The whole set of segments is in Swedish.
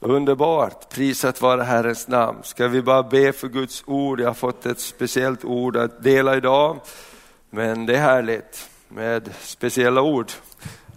Underbart, prisat vara Herrens namn. Ska vi bara be för Guds ord, jag har fått ett speciellt ord att dela idag. Men det är härligt med speciella ord.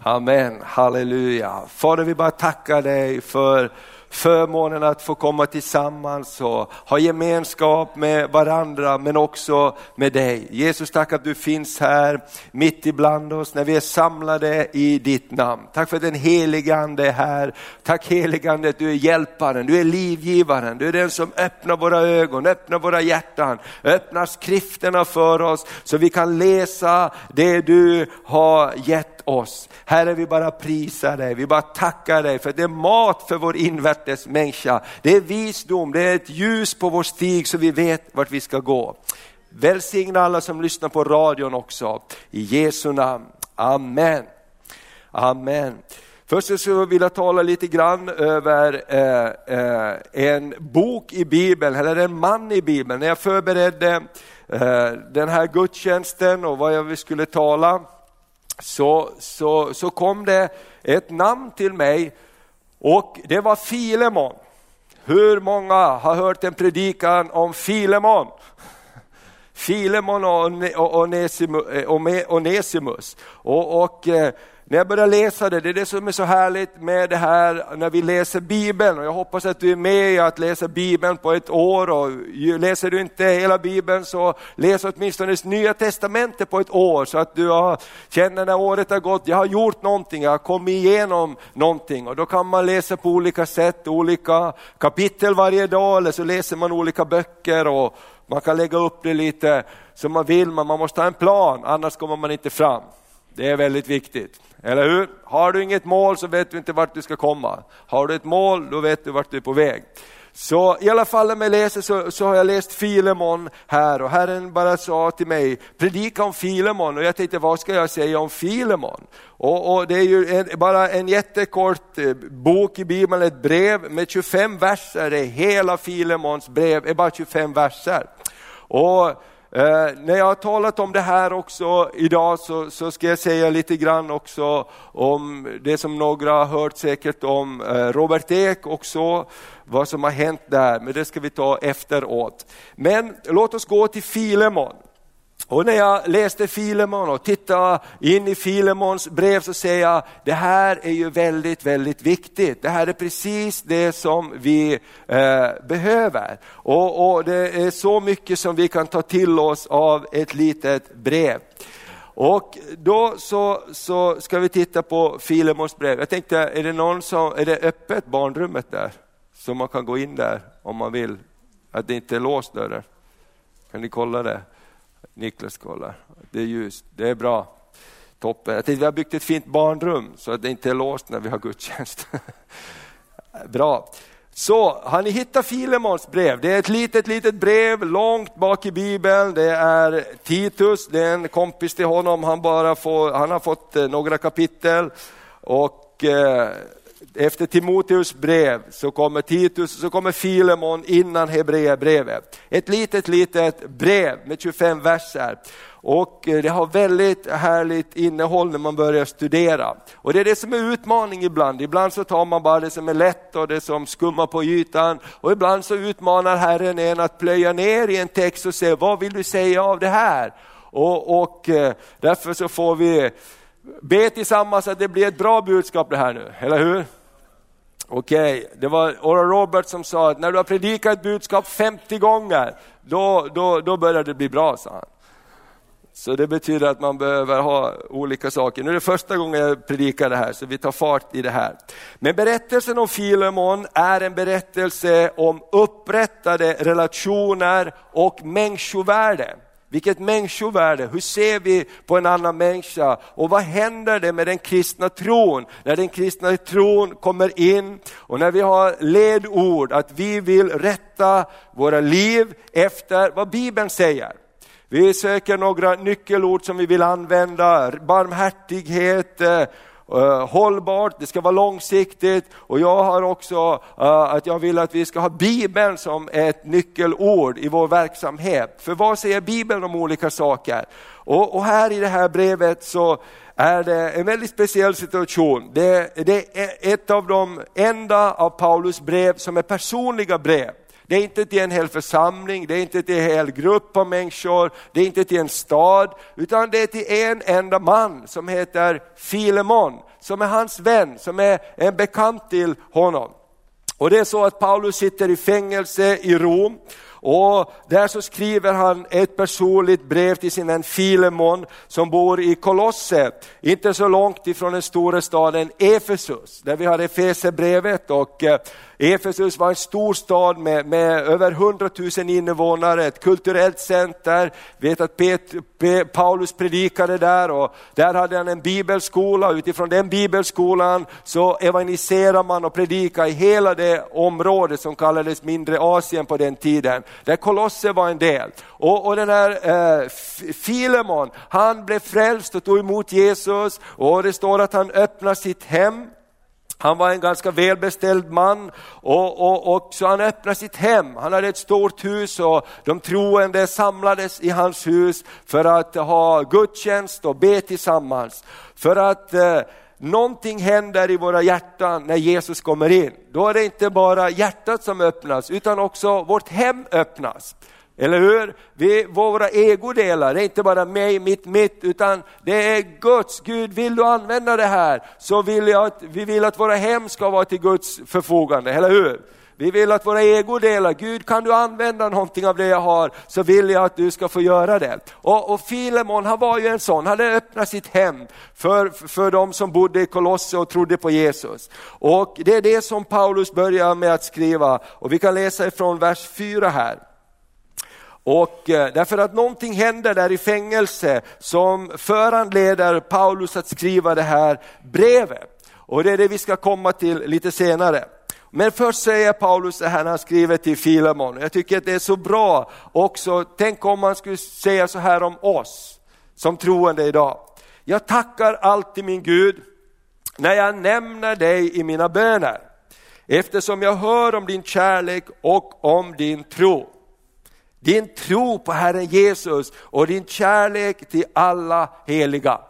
Amen, halleluja. Fader vi bara tackar dig för förmånen att få komma tillsammans och ha gemenskap med varandra men också med dig. Jesus tack att du finns här mitt ibland oss när vi är samlade i ditt namn. Tack för att den helige ande är här. Tack helige ande att du är hjälparen, du är livgivaren, du är den som öppnar våra ögon, öppnar våra hjärtan, öppnar skrifterna för oss så vi kan läsa det du har gett oss. Herre, vi bara prisar dig, vi bara tackar dig för det är mat för vår invärtes människa. Det är visdom, det är ett ljus på vår stig så vi vet vart vi ska gå. Välsigna alla som lyssnar på radion också. I Jesu namn. Amen. Amen. Först så vill jag tala lite grann över eh, eh, en bok i Bibeln, eller en man i Bibeln. När jag förberedde eh, den här gudstjänsten och vad jag skulle tala så, så, så kom det ett namn till mig och det var Filemon. Hur många har hört en predikan om Filemon? Filemon och eh, Onesimus. Och, och, eh, när jag började läsa det, det är det som är så härligt med det här när vi läser Bibeln. Och jag hoppas att du är med i att läsa Bibeln på ett år. Och läser du inte hela Bibeln så läs åtminstone nya testamentet på ett år. Så att du har, känner när året har gått, jag har gjort någonting, jag har kommit igenom någonting. Och då kan man läsa på olika sätt, olika kapitel varje dag eller så läser man olika böcker. och Man kan lägga upp det lite som man vill, men man måste ha en plan, annars kommer man inte fram. Det är väldigt viktigt. Eller hur? Har du inget mål så vet du inte vart du ska komma. Har du ett mål, då vet du vart du är på väg. Så i alla fall när jag läser så, så har jag läst Filemon här och Herren bara sa till mig, predika om Filemon och jag tänkte vad ska jag säga om Filemon? Och, och det är ju en, bara en jättekort eh, bok i Bibeln, ett brev med 25 verser, hela Filemons brev är bara 25 verser. Och Eh, när jag har talat om det här också idag så, så, ska jag säga lite grann också om det som några har hört säkert om eh, Robert Ek också, vad som har hänt där, men det ska vi ta efteråt. Men låt oss gå till Filemon. Och när jag läste Filemon och tittade in i Filemons brev så säger jag, det här är ju väldigt, väldigt viktigt. Det här är precis det som vi eh, behöver. Och, och, det är så mycket som vi kan ta till oss av ett litet brev. Och då så, så ska vi titta på Filemons brev. Jag tänkte, är det någon som, är det öppet barnrummet där? Så man kan gå in där om man vill, att det inte är låst dörren. Kan ni kolla det? Niklas kollar. Det är ljust, det är bra. Toppen. Jag tänkte, vi har byggt ett fint barnrum så att det inte är låst när vi har gudstjänst. bra. Så, har ni hittat Filemons brev? Det är ett litet, litet brev långt bak i Bibeln. Det är Titus, det är en kompis till honom. Han, bara får, han har fått eh, några kapitel. Och eh, efter Timoteus brev så kommer Titus, så kommer Filemon innan Hebreerbrevet. Ett litet, litet brev med 25 verser. Och eh, det har väldigt härligt innehåll när man börjar studera. Och det är det som är utmaning ibland. Ibland så tar man bara det som är lätt och det som skummar på ytan. Och ibland så utmanar Herren en att plöja ner i en text och säga, vad vill du säga av det här? Och, och eh, därför så får vi be tillsammans att det blir ett bra budskap det här nu, eller hur? Okej, okay. det var Oral Roberts som sa att när du har predikat ett budskap 50 gånger, då, då, då börjar det bli bra, sa han. Så det betyder att man behöver ha olika saker. Nu är det första gången jag predikar det här, så vi tar fart i det här. Men berättelsen om Filemon är en berättelse om upprättade relationer och människovärde. Vilket människovärde, hur ser vi på en annan människa och vad händer det med den kristna tron? När den kristna tron kommer in och när vi har ledord att vi vill rätta våra liv efter vad Bibeln säger. Vi söker några nyckelord som vi vill använda, barmhärtighet, eh, Eh, hållbart, det ska vara långsiktigt och jag har också uh, att jag vill att vi ska ha Bibeln som ett nyckelord i vår verksamhet. För vad säger Bibeln om olika saker? Och, och här i det här brevet så är det en väldigt speciell situation. Det, det är ett av de enda av Paulus brev som är personliga brev. Det är inte till en hel församling, det är inte till en hel grupp av människor, det är inte till en stad, utan det är till en enda man som heter Filemon, som är hans vän, som är en bekant till honom. Och det är så att Paulus sitter i fängelse i Rom och där så skriver han ett personligt brev till sin vän Filemon som bor i Kolosse, inte så långt ifrån den stora staden Efesus, där vi har Efesebrevet och eh, Efesus var en stor stad med, med över 100 000 invånare, ett kulturellt center. vet att Pet, Pet, Paulus predikade där och där hade han en bibelskola. Utifrån den bibelskolan så evangeliserade man och predikade i hela det område som kallades mindre Asien på den tiden. Där Kolosse var en del. Och, och den här eh, Filemon, han blev frälst och tog emot Jesus och det står att han öppnade sitt hem han var en ganska välbeställd man och, och, och, så han öppnade sitt hem. Han hade ett stort hus och de troende samlades i hans hus för att ha gudstjänst och be tillsammans. För att eh, någonting händer i våra hjärtan när Jesus kommer in. Då är det inte bara hjärtat som öppnas utan också vårt hem öppnas. Eller hur? Vi, våra egodelar, det är inte bara mig, mitt, mitt, utan det är Guds. Gud, vill du använda det här så vill jag att, vi vill att våra hem ska vara till Guds förfogande, eller hur? Vi vill att våra egodelar, Gud kan du använda någonting av det jag har så vill jag att du ska få göra det. Och, och Filemon han var ju en sån, han hade öppnat sitt hem för, för de som bodde i Kolosse och trodde på Jesus. Och det är det som Paulus börjar med att skriva och vi kan läsa ifrån vers 4 här. Och eh, därför att någonting händer där i fängelse som föranleder Paulus att skriva det här brevet. Och det är det vi ska komma till lite senare. Men först säger Paulus det här när han skriver till Filemon. Jag tycker att det är så bra också, tänk om man skulle säga så här om oss som troende idag. Jag tackar alltid min Gud när jag nämner dig i mina böner eftersom jag hör om din kärlek och om din tro. Din tro på Herren Jesus och din kärlek till alla heliga.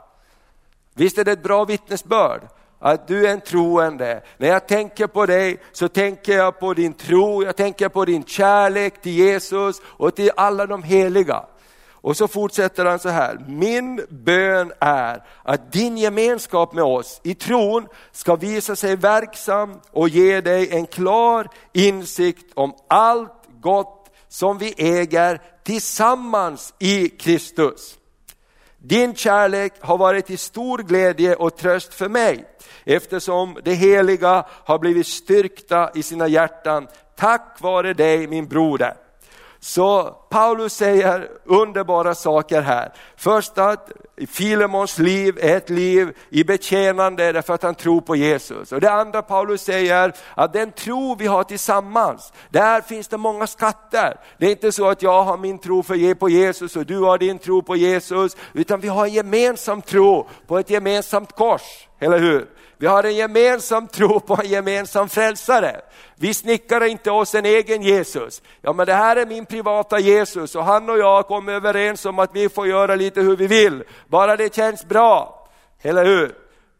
Visst är det ett bra vittnesbörd? Att du är en troende. När jag tänker på dig så tänker jag på din tro, jag tänker på din kärlek till Jesus och till alla de heliga. Och så fortsätter han så här, min bön är att din gemenskap med oss i tron ska visa sig verksam och ge dig en klar insikt om allt gott som vi äger tillsammans i Kristus. Din kärlek har varit till stor glädje och tröst för mig eftersom det heliga har blivit styrkta i sina hjärtan tack vare dig min broder. Så Paulus säger underbara saker här. Först att Filemons liv är ett liv i betjänande därför att han tror på Jesus. Och det andra Paulus säger att den tro vi har tillsammans, där finns det många skatter. Det är inte så att jag har min tro för på Jesus och du har din tro på Jesus, utan vi har en gemensam tro på ett gemensamt kors, eller hur? Vi har en gemensam tro på en gemensam frälsare. Vi snickrar inte oss en egen Jesus. Ja men det här är min privata Jesus och han och jag kom överens om att vi får göra lite hur vi vill, bara det känns bra. Eller hur?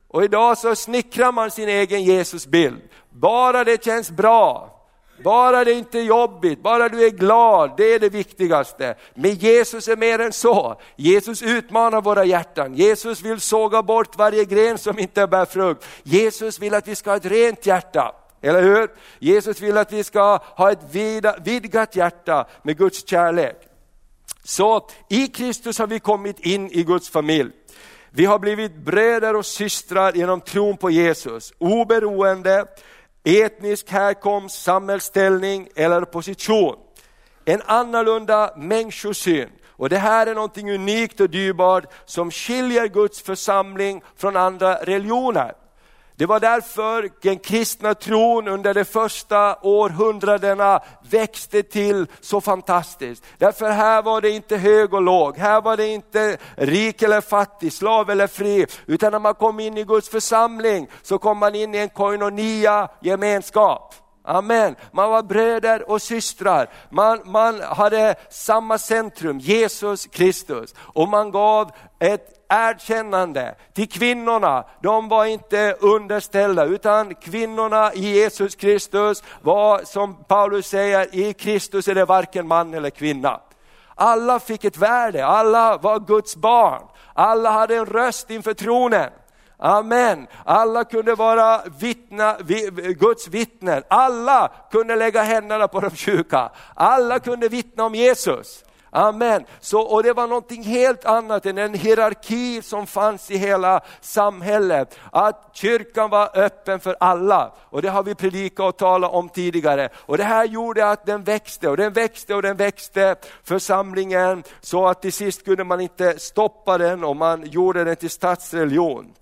Och idag så snickrar man sin egen Jesusbild, bara det känns bra. Bara det inte är jobbigt, bara du är glad, det är det viktigaste. Men Jesus är mer än så. Jesus utmanar våra hjärtan. Jesus vill såga bort varje gren som inte bär frukt. Jesus vill att vi ska ha ett rent hjärta. Eller hur? Jesus vill att vi ska ha ett vidgat hjärta med Guds kärlek. Så i Kristus har vi kommit in i Guds familj. Vi har blivit bröder och systrar genom tron på Jesus, oberoende etnisk härkomst, samhällsställning eller position. En annorlunda människosyn. Och det här är något unikt och dyrbart som skiljer Guds församling från andra religioner. Det var därför den kristna tron under de första århundradena växte till så fantastiskt. Därför här var det inte hög och låg, här var det inte rik eller fattig, slav eller fri, utan när man kom in i Guds församling så kom man in i en koinonia gemenskap. Amen. Man var bröder och systrar. Man, man hade samma centrum, Jesus Kristus. Och man gav ett erkännande till kvinnorna. De var inte underställda utan kvinnorna i Jesus Kristus var som Paulus säger, i Kristus är det varken man eller kvinna. Alla fick ett värde, alla var Guds barn. Alla hade en röst inför tronen. Amen. Alla kunde vara vittna, Guds vittnen. Alla kunde lägga händerna på de sjuka. Alla kunde vittna om Jesus. Amen. Så, och det var någonting helt annat än en hierarki som fanns i hela samhället. Att kyrkan var öppen för alla. Och det har vi predikat och talat om tidigare. Och det här gjorde att den växte och den växte och den växte församlingen så att till sist kunde man inte stoppa den och man gjorde den till statsreligion.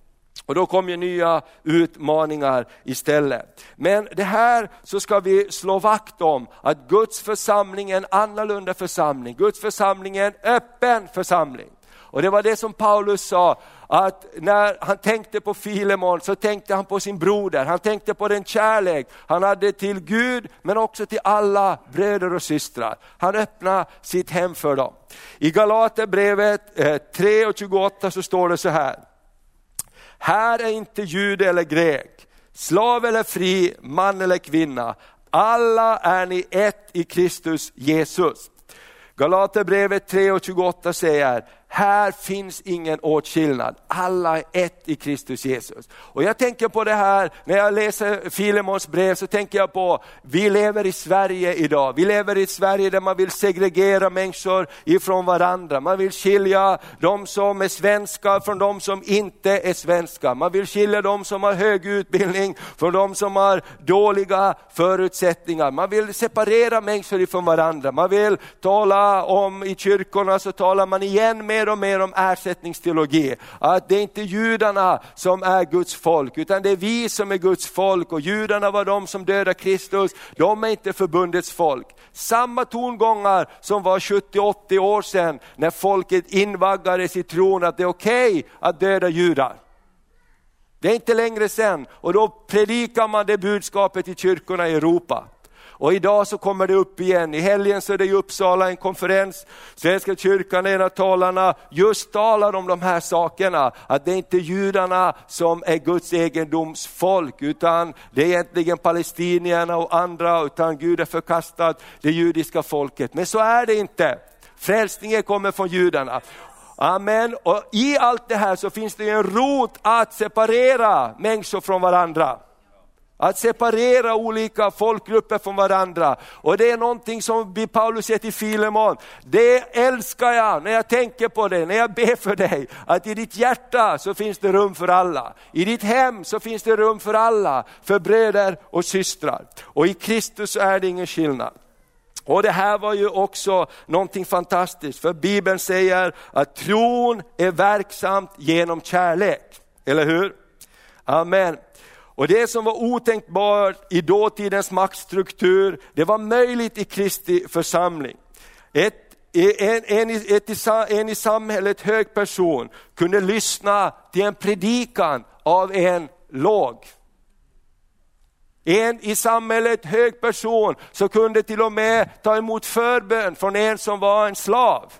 Och då kom ju nya utmaningar istället. Men det här så ska vi slå vakt om att Guds församling är en annorlunda församling. Guds församling är en öppen församling. Och det var det som Paulus sa, att när han tänkte på Filemon så tänkte han på sin broder, han tänkte på den kärlek han hade till Gud men också till alla bröder och systrar. Han öppnade sitt hem för dem. I Galaterbrevet eh, 3 och 28 så står det så här, här är inte jude eller grek, slav eller fri, man eller kvinna. Alla är ni ett i Kristus Jesus. Galaterbrevet 3 och 28 säger, här finns ingen åtskillnad, alla är ett i Kristus Jesus. Och jag tänker på det här, när jag läser Filemons brev så tänker jag på, vi lever i Sverige idag, vi lever i ett Sverige där man vill segregera människor ifrån varandra. Man vill skilja de som är svenska från de som inte är svenska. Man vill skilja de som har hög utbildning från de som har dåliga förutsättningar. Man vill separera människor ifrån varandra. Man vill tala om, i kyrkorna så talar man igen med mer och mer om ersättningsteologi. Att det är inte judarna som är Guds folk, utan det är vi som är Guds folk och judarna var de som dödade Kristus, de är inte förbundets folk. Samma tongångar som var 70-80 år sedan när folket invaggades i tron att det är okej okay att döda judar. Det är inte längre sen och då predikar man det budskapet i kyrkorna i Europa. Och idag så kommer det upp igen. I helgen så är det i Uppsala en konferens. Svenska kyrkan, en av talarna, just talar om de här sakerna. Att det är inte judarna som är Guds egendomsfolk, utan det är egentligen palestinierna och andra, utan Gud har förkastat det judiska folket. Men så är det inte. Frälsningen kommer från judarna. Amen. Och I allt det här så finns det en rot att separera människor från varandra. Att separera olika folkgrupper från varandra. Och det är någonting som Paulus säger till Filemon, det älskar jag när jag tänker på det, när jag ber för dig. Att i ditt hjärta så finns det rum för alla. I ditt hem så finns det rum för alla, för bröder och systrar. Och i Kristus är det ingen skillnad. Och det här var ju också någonting fantastiskt, för Bibeln säger att tron är verksamt genom kärlek. Eller hur? Amen. Och det som var otänkbart i dåtidens maktstruktur, det var möjligt i Kristi församling. Ett, en, en, ett, en i samhället hög person kunde lyssna till en predikan av en låg. En i samhället hög person som kunde till och med ta emot förbön från en som var en slav.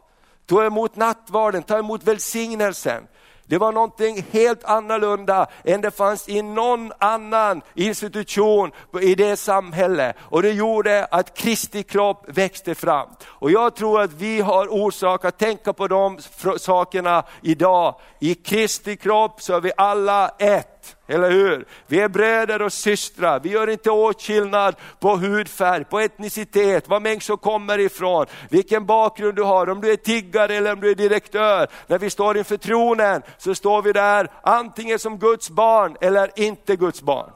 Ta emot nattvarden, ta emot välsignelsen. Det var någonting helt annorlunda än det fanns i någon annan institution i det samhället. Och det gjorde att Kristi kropp växte fram. Och jag tror att vi har orsak att tänka på de sakerna idag. I Kristi kropp så är vi alla ett eller hur? Vi är bröder och systrar, vi gör inte åtskillnad på hudfärg, på etnicitet, var människor kommer ifrån, vilken bakgrund du har, om du är tiggare eller om du är direktör. När vi står inför tronen så står vi där antingen som Guds barn eller inte Guds barn.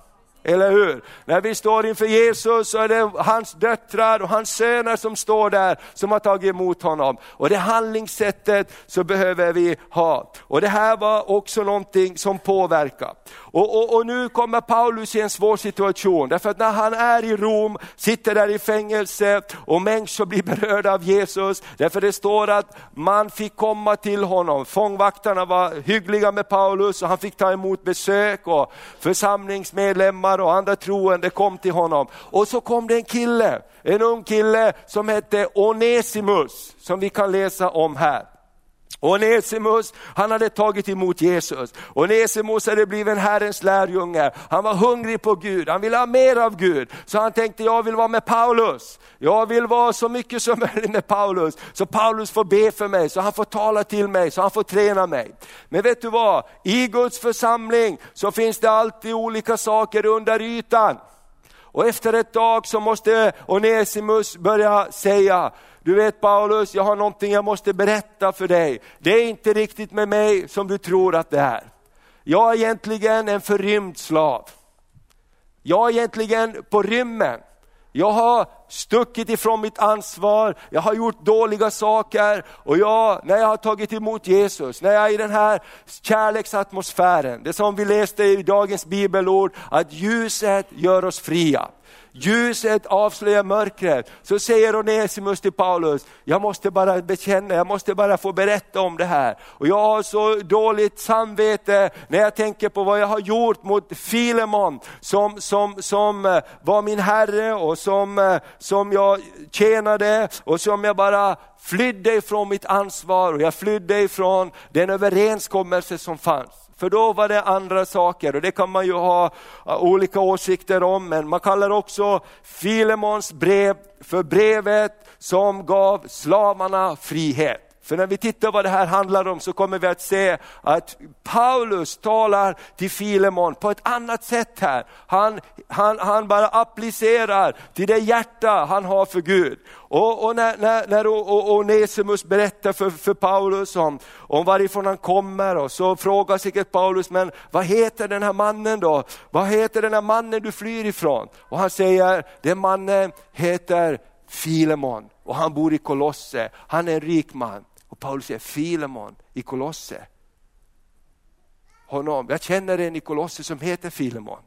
eller hur? När vi står inför Jesus så är det hans döttrar och hans söner som står där, som har tagit emot honom. Och det handlingssättet så behöver vi ha. Och det här var också någonting som påverkar. Och, och, och, nu kommer Paulus i en svår situation, därför att när han är i Rom, sitter där i fängelse och människor blir berörda av Jesus, därför det står att man fick komma till honom, fångvaktarna var hyggliga med Paulus och han fick ta emot besök och församlingsmedlemmar och andra troende kom till honom. Och så kom det en kille, en ung kille som hette Onesimus, som vi kan läsa om här. Onesimus, han hade tagit emot Jesus. Onesimus hade blivit en Herrens lärjunge. Han var hungrig på Gud, han ville ha mer av Gud. Så han tänkte, jag vill vara med Paulus. Jag vill vara så mycket som möjligt med Paulus. Så Paulus får be för mig, så han får tala till mig, så han får träna mig. Men vet du vad? I Guds församling så finns det alltid olika saker under ytan. Och efter ett tag så måste Onesimus börja säga, du vet Paulus, jag har någonting jag måste berätta för dig. Det är inte riktigt med mig som du tror att det är. Jag är egentligen en förrymd slav. Jag är egentligen på rymmen. Jag har stuckit ifrån mitt ansvar, jag har gjort dåliga saker och jag, när jag har tagit emot Jesus, när jag är i den här kärleksatmosfären, det som vi läste i dagens bibelord, att ljuset gör oss fria. Ljuset avslöjar mörkret. Så säger Onesimus till Paulus, jag måste bara bekänna, jag måste bara få berätta om det här. Och jag har så dåligt samvete när jag tänker på vad jag har gjort mot Filemon som, som, som eh, var min herre och som, eh, som jag tjänade och som jag bara flydde ifrån mitt ansvar och jag flydde ifrån den överenskommelse som fanns. För då var det andra saker och det kan man ju ha olika åsikter om, men man kallar också Filemons brev för brevet som gav slavarna frihet. För när vi tittar vad det här handlar om så kommer vi att se att Paulus talar till Filemon på ett annat sätt här. Han, han, han bara applicerar till det hjärta han har för Gud. Och, och när, när, när Onesimus berättar för, för Paulus om, om varifrån han kommer och så frågar säkert Paulus, men vad heter den här mannen då? Vad heter den här mannen du flyr ifrån? Och han säger, den mannen heter Filemon och han bor i Kolosse, han är en rik man. Och Paulus säger Filemon i Kolosse. Honom, jag känner en i Kolosse som heter Filemon.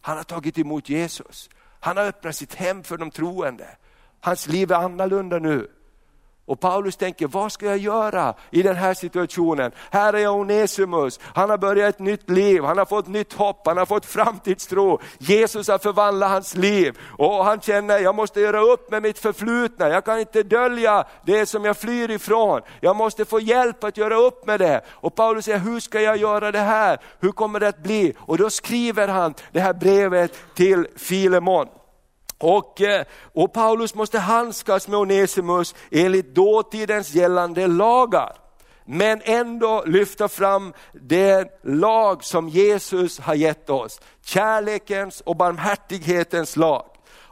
Han har tagit emot Jesus. Han har öppnat sitt hem för de troende. Hans liv är annorlunda nu. Och Paulus tänker, vad ska jag göra i den här situationen? Här är Onesimus, han har börjat ett nytt liv, han har fått nytt hopp, han har fått framtidstro. Jesus har förvandlat hans liv och han känner, jag måste göra upp med mitt förflutna, jag kan inte dölja det som jag flyr ifrån. Jag måste få hjälp att göra upp med det. Och Paulus säger, hur ska jag göra det här? Hur kommer det att bli? Och då skriver han det här brevet till Filemon. Och, eh, och Paulus måste handskas med Onesimus enligt dåtidens gällande lagar. Men ändå lyfta fram den lag som Jesus har gett oss. Kärlekens och barmhärtighetens lag.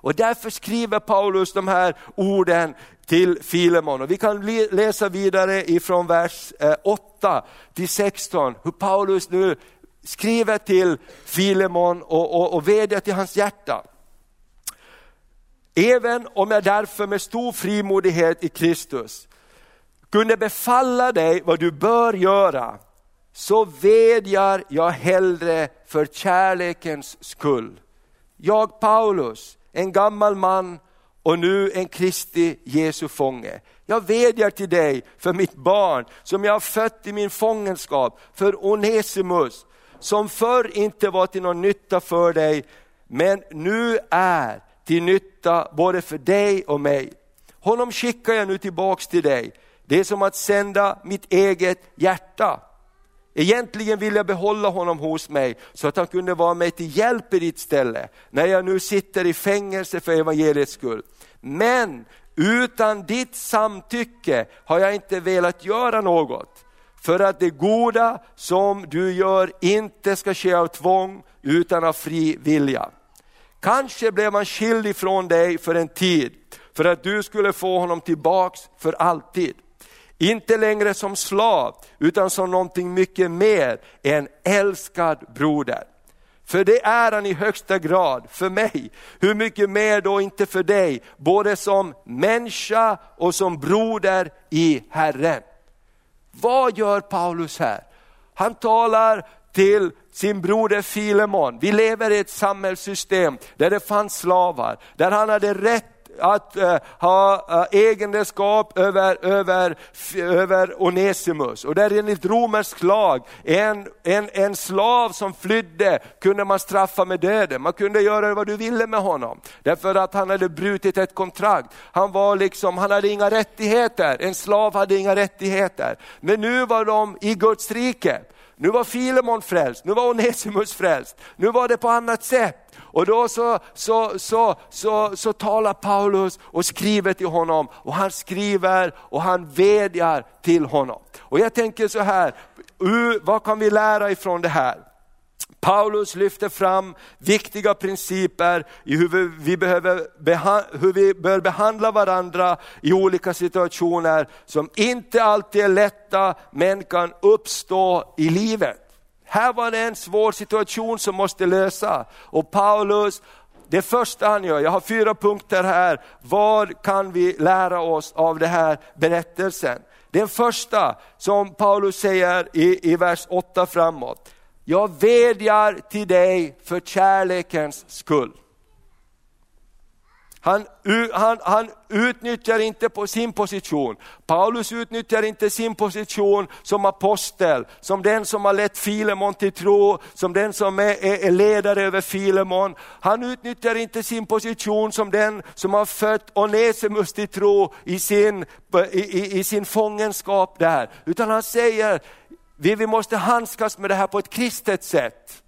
Och därför skriver Paulus de här orden till Filemon. Och vi kan läsa vidare ifrån vers eh, 8 till 16, hur Paulus nu skriver till Filemon och, och, och vädjar till hans hjärta. Även om jag därför med stor frimodighet i Kristus kunde befalla dig vad du bör göra, så vädjar jag hellre för kärlekens skull. Jag Paulus, en gammal man och nu en Kristi Jesu fånge. Jag vädjar till dig för mitt barn som jag har fött i min fångenskap, för Onesimus, som förr inte var till någon nytta för dig, men nu är till nytta både för dig och mig. Honom skickar jag nu tillbaks till dig. Det är som att sända mitt eget hjärta. Egentligen vill jag behålla honom hos mig så att han kunde vara mig till hjälp i ditt ställe, när jag nu sitter i fängelse för evangeliets skull. Men utan ditt samtycke har jag inte velat göra något, för att det goda som du gör inte ska ske av tvång utan av fri vilja. Kanske blev han skild ifrån dig för en tid, för att du skulle få honom tillbaks för alltid. Inte längre som slav, utan som någonting mycket mer, en älskad broder. För det är han i högsta grad för mig. Hur mycket mer då inte för dig, både som människa och som broder i Herren. Vad gör Paulus här? Han talar till sin broder Filemon. Vi lever i ett samhällssystem där det fanns slavar, där han hade rätt att uh, ha uh, egenskap över, över, över Onesimus. Och där enligt romersk lag, en, en, en slav som flydde kunde man straffa med döden. Man kunde göra vad du ville med honom. Därför att han hade brutit ett kontrakt. Han, var liksom, han hade inga rättigheter, en slav hade inga rättigheter. Men nu var de i Guds rike. Nu var Filemon frälst, nu var Onesimus frälst, nu var det på annat sätt. Och då så, så, så, så, så talar Paulus och skriver till honom och han skriver och han vädjar till honom. Och jag tänker så här, vad kan vi lära ifrån det här? Paulus lyfter fram viktiga principer i hur vi, vi, behöver hur vi bör behandla varandra i olika situationer som inte alltid är lätta men kan uppstå i livet. Här var det en svår situation som måste lösa och Paulus, det första han gör, jag har fyra punkter här, vad kan vi lära oss av den här berättelsen? Den första som Paulus säger i, i vers 8 framåt, jag vädjar till dig för kärlekens skull. Han, han, han utnyttjar inte på sin position. Paulus utnyttjar inte sin position som apostel, som den som har lett Filemon till tro, som den som är, är, är ledare över Filemon. Han utnyttjar inte sin position som den som har fött Onesimus till tro i sin, i, i, i sin fångenskap där. Utan han säger, vi, vi måste handskas med det här på ett kristet sätt.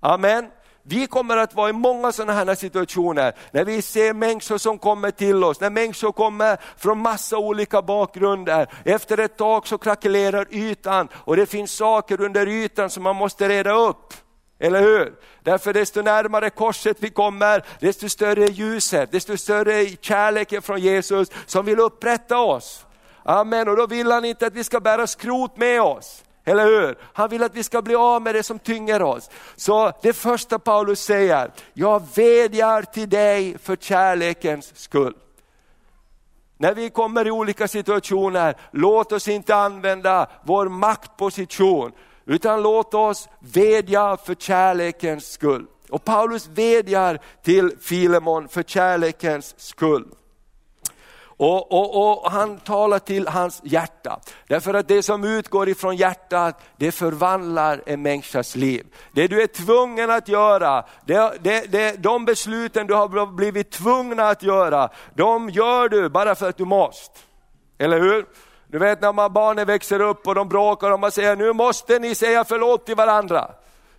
Amen. Vi kommer att vara i många sådana här situationer, när vi ser människor som kommer till oss, när människor kommer från massa olika bakgrunder. Efter ett tag så krackelerar ytan och det finns saker under ytan som man måste reda upp. Eller hur? Därför desto närmare korset vi kommer, desto större är ljuset, desto större är kärleken från Jesus som vill upprätta oss. Amen, och då vill han inte att vi ska bära skrot med oss. Eller hur? Han vill att vi ska bli av med det som tynger oss. Så det första Paulus säger, jag vädjar till dig för kärlekens skull. När vi kommer i olika situationer, låt oss inte använda vår maktposition, utan låt oss vädja för kärlekens skull. Och Paulus vädjar till Filemon för kärlekens skull. Och, och, och, Han talar till hans hjärta. Därför att det som utgår ifrån hjärtat, det förvandlar en människas liv. Det du är tvungen att göra, det, det, det, de besluten du har blivit tvungna att göra, de gör du bara för att du måste. Eller hur? Du vet när man barnen växer upp och de bråkar och man säger, nu måste ni säga förlåt till varandra.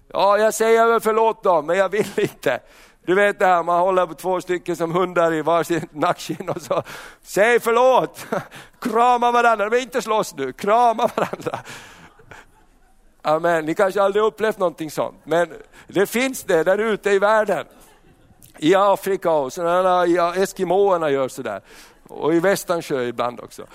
Ja, jag säger väl förlåt dem, men jag vill inte. Du vet det här, man håller på två stycken som hundar i varsin nackskinn och så, säg förlåt, krama varandra, men inte slåss nu, krama varandra. Amen, ni kanske aldrig upplevt någonting sånt, men det finns det där ute i världen. I Afrika och sådana, ja, Eskimoerna gör sådär. Och i Västansjö ibland också.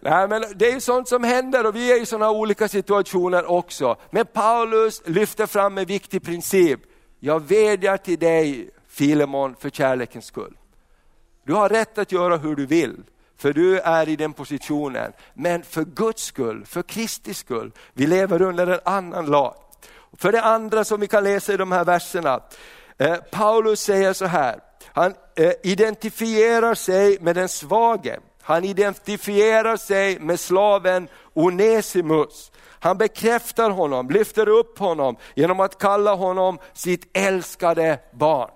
Nej, men det är sånt som händer och vi är i sådana olika situationer också. Men Paulus lyfter fram en viktig princip jag vädjar till dig Filemon för kärlekens skull. Du har rätt att göra hur du vill, för du är i den positionen. Men för Guds skull, för Kristi skull, vi lever under en annan lag. För det andra som vi kan läsa i de här verserna, eh, Paulus säger så här, han eh, identifierar sig med den svage. Han identifierar sig med slaven Onesimus. Han bekräftar honom, lyfter upp honom genom att kalla honom sitt älskade barn.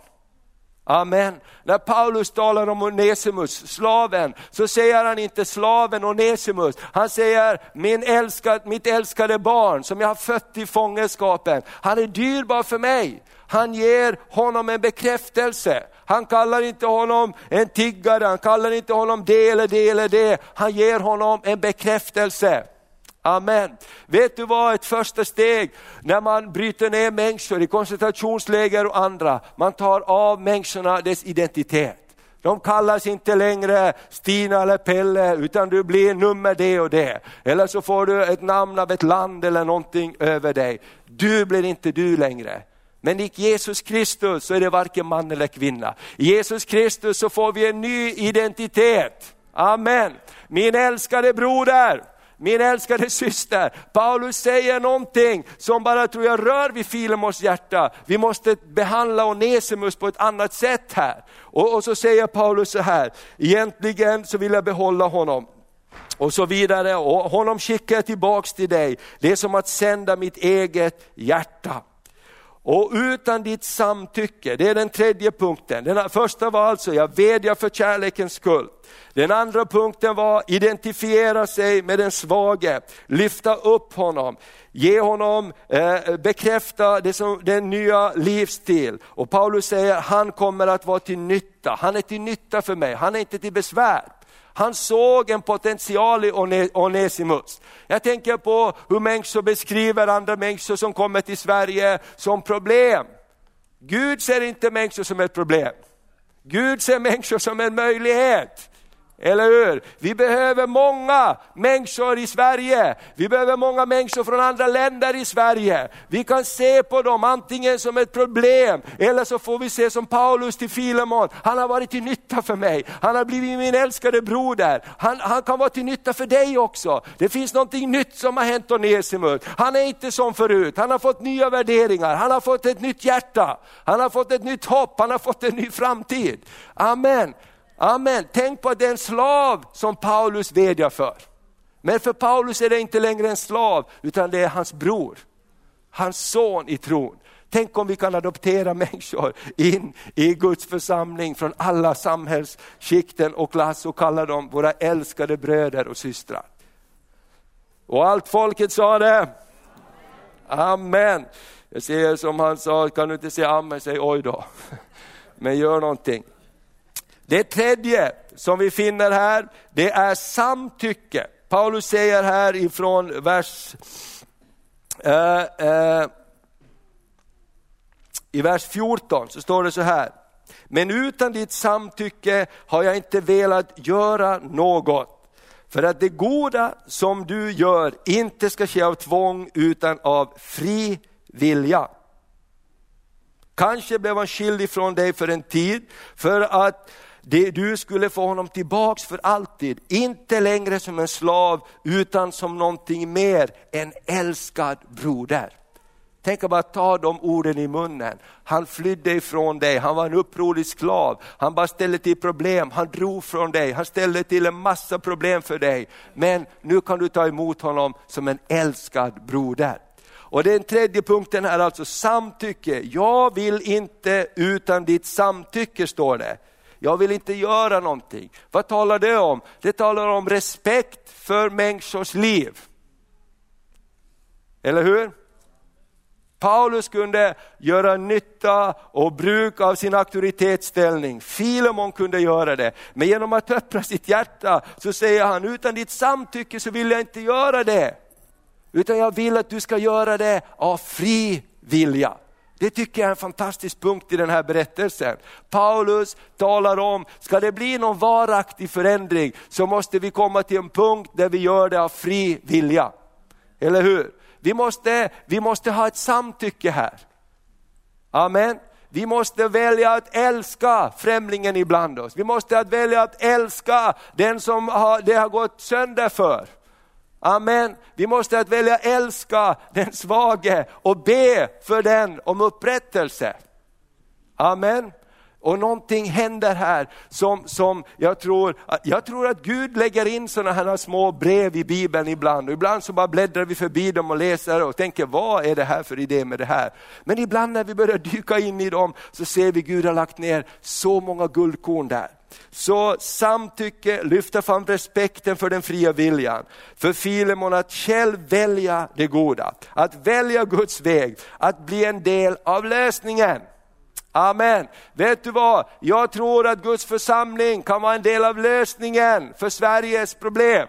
Amen. När Paulus talar om Onesimus, slaven, så säger han inte slaven Onesimus. Han säger min älskad, mitt älskade barn som jag har fött i fångenskapen. Han är dyrbar för mig. Han ger honom en bekräftelse. Han kallar inte honom en tiggare, han kallar inte honom det eller det eller det. Han ger honom en bekräftelse. Amen. Vet du vad ett första steg när man bryter ner människor i koncentrationsläger och andra, man tar av människorna dess identitet. De kallas inte längre Stina eller Pelle, utan du blir nummer det och det. Eller så får du ett namn av ett land eller någonting över dig. Du blir inte du längre. Men i Jesus Kristus så är det varken man eller kvinna. I Jesus Kristus så får vi en ny identitet. Amen. Min älskade broder, min älskade syster, Paulus säger någonting som bara tror jag rör vid Filemons hjärta. Vi måste behandla Onesimus på ett annat sätt här. Och, och så säger Paulus så här, egentligen så vill jag behålla honom och så vidare. Och honom skickar jag tillbaks till dig. Det är som att sända mitt eget hjärta. Och utan ditt samtycke, det är den tredje punkten. Den första var alltså, jag vädjar för kärlekens skull. Den andra punkten var identifiera sig med den svage, lyfta upp honom, ge honom, eh, bekräfta det som, den nya livsstil. Och Paulus säger, han kommer att vara till nytta, han är till nytta för mig, han är inte till besvär. Han såg en potential i Onesimus. Jag tänker på hur människor beskriver andra människor som kommer till Sverige som problem. Gud ser inte människor som ett problem. Gud ser människor som en möjlighet. Eller hur? Vi behöver många människor i Sverige. Vi behöver många människor från andra länder i Sverige. Vi kan se på dem antingen som ett problem, eller så får vi se som Paulus till Filemon. Han har varit till nytta för mig. Han har blivit min älskade broder. Han, han kan vara till nytta för dig också. Det finns någonting nytt som har hänt Onesimus. Han är inte som förut. Han har fått nya värderingar. Han har fått ett nytt hjärta. Han har fått ett nytt hopp. Han har fått en ny framtid. Amen. Amen. Tänk på att det är en slav som Paulus vädjar för. Men för Paulus är det inte längre en slav, utan det är hans bror. Hans son i tron. Tänk om vi kan adoptera människor in i Guds församling från alla samhällsskikten och klass och kalla dem våra älskade bröder och systrar. Och allt folket sa det. Amen. Jag ser som han sa, kan du inte säga amen, säg oj då. Men gör någonting. Det tredje som vi finner här, det är samtycke. Paulus säger här ifrån vers, äh, äh, i vers 14 så står det så här, men utan ditt samtycke har jag inte velat göra något. För att det goda som du gör inte ska ske av tvång utan av fri vilja. Kanske blev han skild ifrån dig för en tid för att det, du skulle få honom tillbaks för alltid, inte längre som en slav utan som någonting mer, en älskad broder. Tänk att bara ta de orden i munnen. Han flydde ifrån dig, han var en upprorisk slav, han bara ställde till problem, han drog från dig, han ställde till en massa problem för dig. Men nu kan du ta emot honom som en älskad broder. Och den tredje punkten är alltså samtycke. Jag vill inte utan ditt samtycke står det jag vill inte göra någonting. Vad talar det om? Det talar om respekt för människors liv. Eller hur? Paulus kunde göra nytta och bruk av sin auktoritetsställning. Filemon kunde göra det. Men genom att öppna sitt hjärta så säger han, utan ditt samtycke så vill jag inte göra det. Utan jag vill att du ska göra det av fri vilja. Det tycker jag är en fantastisk punkt i den här berättelsen. Paulus talar om, ska det bli någon varaktig förändring så måste vi komma till en punkt där vi gör det av fri vilja. Eller hur? Vi måste, vi måste ha ett samtycke här. Amen. Vi måste välja att älska främlingen ibland oss. Vi måste välja att älska den som har, det har gått sönder för. Amen. Vi måste att välja älska den svage och be för den om upprättelse. Amen. Och någonting händer här som, som jag, tror, jag tror att Gud lägger in sådana här små brev i Bibeln ibland. Och ibland så bara bläddrar vi förbi dem och läser och tänker, vad är det här för idé med det här? Men ibland när vi börjar dyka in i dem så ser vi Gud har lagt ner så många guldkorn där. Så samtycke, lyfta fram respekten för den fria viljan. För Filemon att själv välja det goda, att välja Guds väg, att bli en del av lösningen. Amen. Vet du vad? Jag tror att Guds församling kan vara en del av lösningen för Sveriges problem.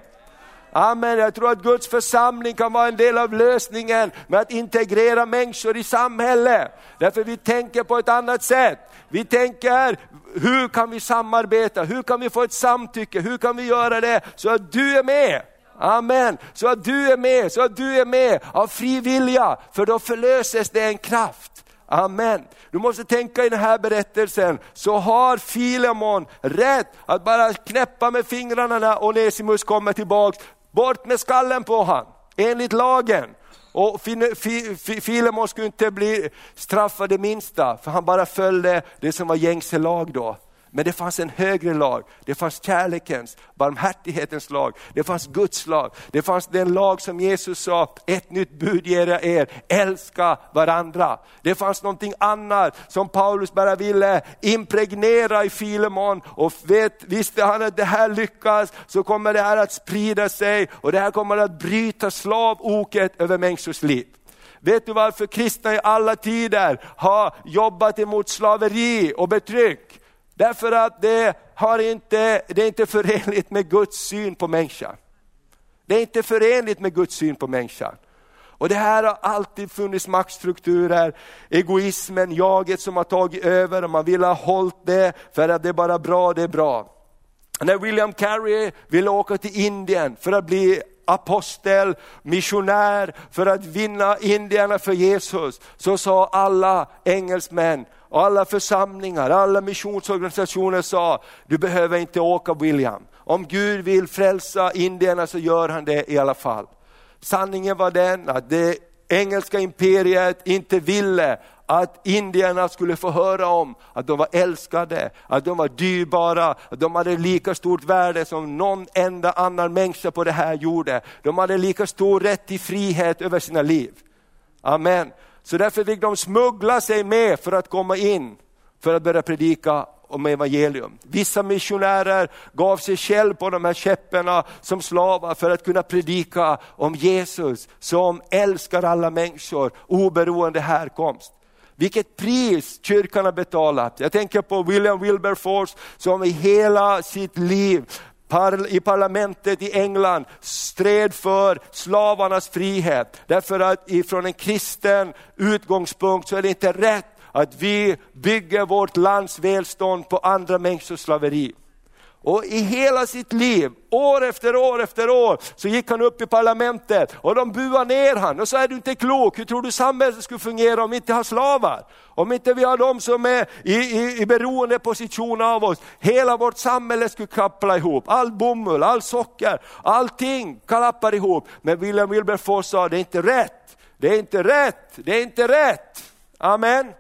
Amen, jag tror att Guds församling kan vara en del av lösningen med att integrera människor i samhället. Därför vi tänker på ett annat sätt. Vi tänker, hur kan vi samarbeta? Hur kan vi få ett samtycke? Hur kan vi göra det så att du är med? Amen, så att du är med, så att du är med av fri vilja, för då förlöses det en kraft. Amen. Du måste tänka i den här berättelsen, så har Filemon rätt att bara knäppa med fingrarna när Onesimus kommer tillbaks. Bort med skallen på han, enligt lagen. Och Filemon skulle inte bli straffad det minsta, för han bara följde det som var gängse lag då. Men det fanns en högre lag, det fanns kärlekens, barmhärtighetens lag, det fanns Guds lag, det fanns den lag som Jesus sa, ett nytt bud ger jag er, älska varandra. Det fanns någonting annat som Paulus bara ville impregnera i Filemon och vet, visste han att det här lyckas så kommer det här att sprida sig och det här kommer att bryta slavoket över människors liv. Vet du varför kristna i alla tider har jobbat emot slaveri och betryck? Därför att det, har inte, det är inte förenligt med Guds syn på människan. Det är inte förenligt med Guds syn på människan. Och det här har alltid funnits maktstrukturer, egoismen, jaget som har tagit över och man vill ha hållit det för att det är bara bra, det är bra. När William Carey ville åka till Indien för att bli apostel, missionär, för att vinna indierna för Jesus, så sa alla engelsmän, alla församlingar, alla missionsorganisationer sa, du behöver inte åka William. Om Gud vill frälsa indierna så gör han det i alla fall. Sanningen var den att det engelska imperiet inte ville att indierna skulle få höra om att de var älskade, att de var dyrbara, att de hade lika stort värde som någon enda annan människa på det här jorden. De hade lika stor rätt till frihet över sina liv. Amen. Så därför fick de smuggla sig med för att komma in, för att börja predika om evangelium. Vissa missionärer gav sig själv på de här käpparna som slavar för att kunna predika om Jesus som älskar alla människor oberoende härkomst. Vilket pris kyrkan har betalat. Jag tänker på William Wilberforce som i hela sitt liv i parlamentet i England stred för slavarnas frihet. Därför att ifrån en kristen utgångspunkt så är det inte rätt att vi bygger vårt lands välstånd på andra människors slaveri. Och i hela sitt liv, år efter år efter år, så gick han upp i parlamentet och de buade ner han och sa, är du inte klok, hur tror du samhället skulle fungera om vi inte har slavar? Om inte vi har de som är i, i, i beroende position av oss, hela vårt samhälle skulle kappla ihop. All bomull, all socker, allting klappar ihop. Men William Wilberforce sa, det är inte rätt, det är inte rätt, det är inte rätt. Amen.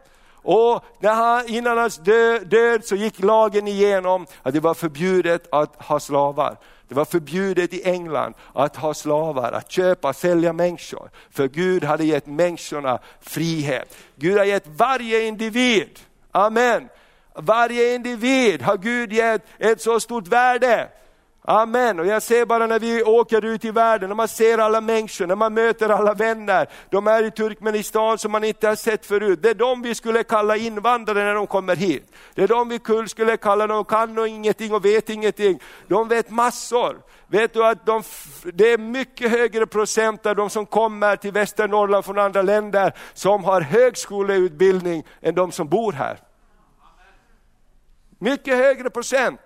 Och när han, innan hans död, död så gick lagen igenom att det var förbjudet att ha slavar. Det var förbjudet i England att ha slavar, att köpa och sälja människor. För Gud hade gett människorna frihet. Gud har gett varje individ, amen, varje individ har Gud gett ett så stort värde Amen. Och jag ser bara när vi åker ut i världen, när man ser alla människor, när man möter alla vänner, de är i Turkmenistan som man inte har sett förut. Det är de vi skulle kalla invandrare när de kommer hit. Det är de vi skulle kalla, de kan och ingenting och vet ingenting. De vet massor. Vet du att de, det är mycket högre procent av de som kommer till Västernorrland från andra länder som har högskoleutbildning än de som bor här. Mycket högre procent.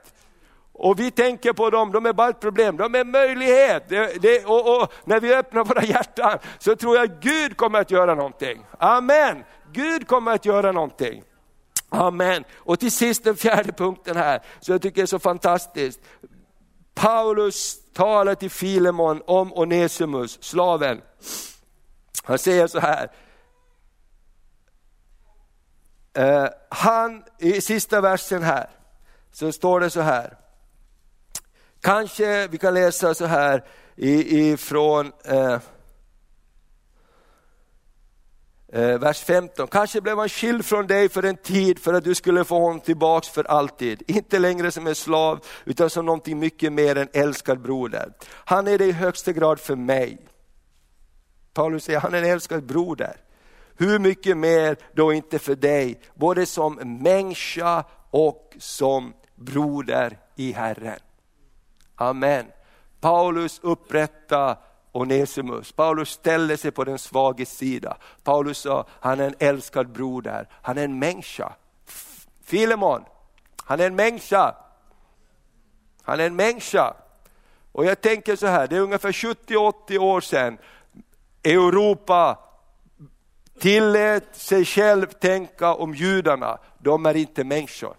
Och vi tänker på dem, de är bara ett problem, de är en möjlighet. Det, det, och, och, när vi öppnar våra hjärtan så tror jag Gud kommer att göra någonting. Amen! Gud kommer att göra någonting. Amen. Och till sist den fjärde punkten här, som jag tycker är så fantastiskt. Paulus talar till Filemon om Onesimus, slaven. Han säger så här, uh, han, i sista versen här, så står det så här, Kanske vi kan läsa så här ifrån eh, eh vers 15. Kanske blev han skild från dig för en tid för att du skulle få honom tillbaks för alltid. Inte längre som en slav utan som någonting mycket mer än älskad broder. Han är det i högsta grad för mig. Paulus säger han är en älskad broder. Hur mycket mer då inte för dig, både som människa och som broder i Herren. Amen. Paulus upprätta Onesimus. Paulus ställde sig på den svages sida. Paulus sa, han är en älskad bror där, han är en människa. Filemon, han är en människa. Han är en människa. Och jag tänker så här, det är ungefär 70-80 år sedan Europa tillät sig själv tänka om judarna, de är inte människor.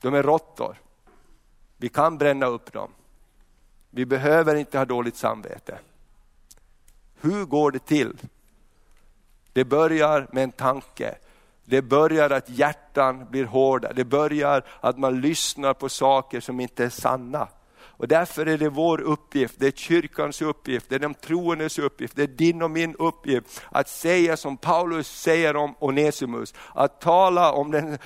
De är råttor. Vi kan bränna upp dem. Vi behöver inte ha dåligt samvete. Hur går det till? Det börjar med en tanke. Det börjar att hjärtan blir hårda. Det börjar att man lyssnar på saker som inte är sanna. Och därför är det vår uppgift, det är kyrkans uppgift, det är de troendes uppgift, det är din och min uppgift att säga som Paulus säger om Onesimus, att tala om, den,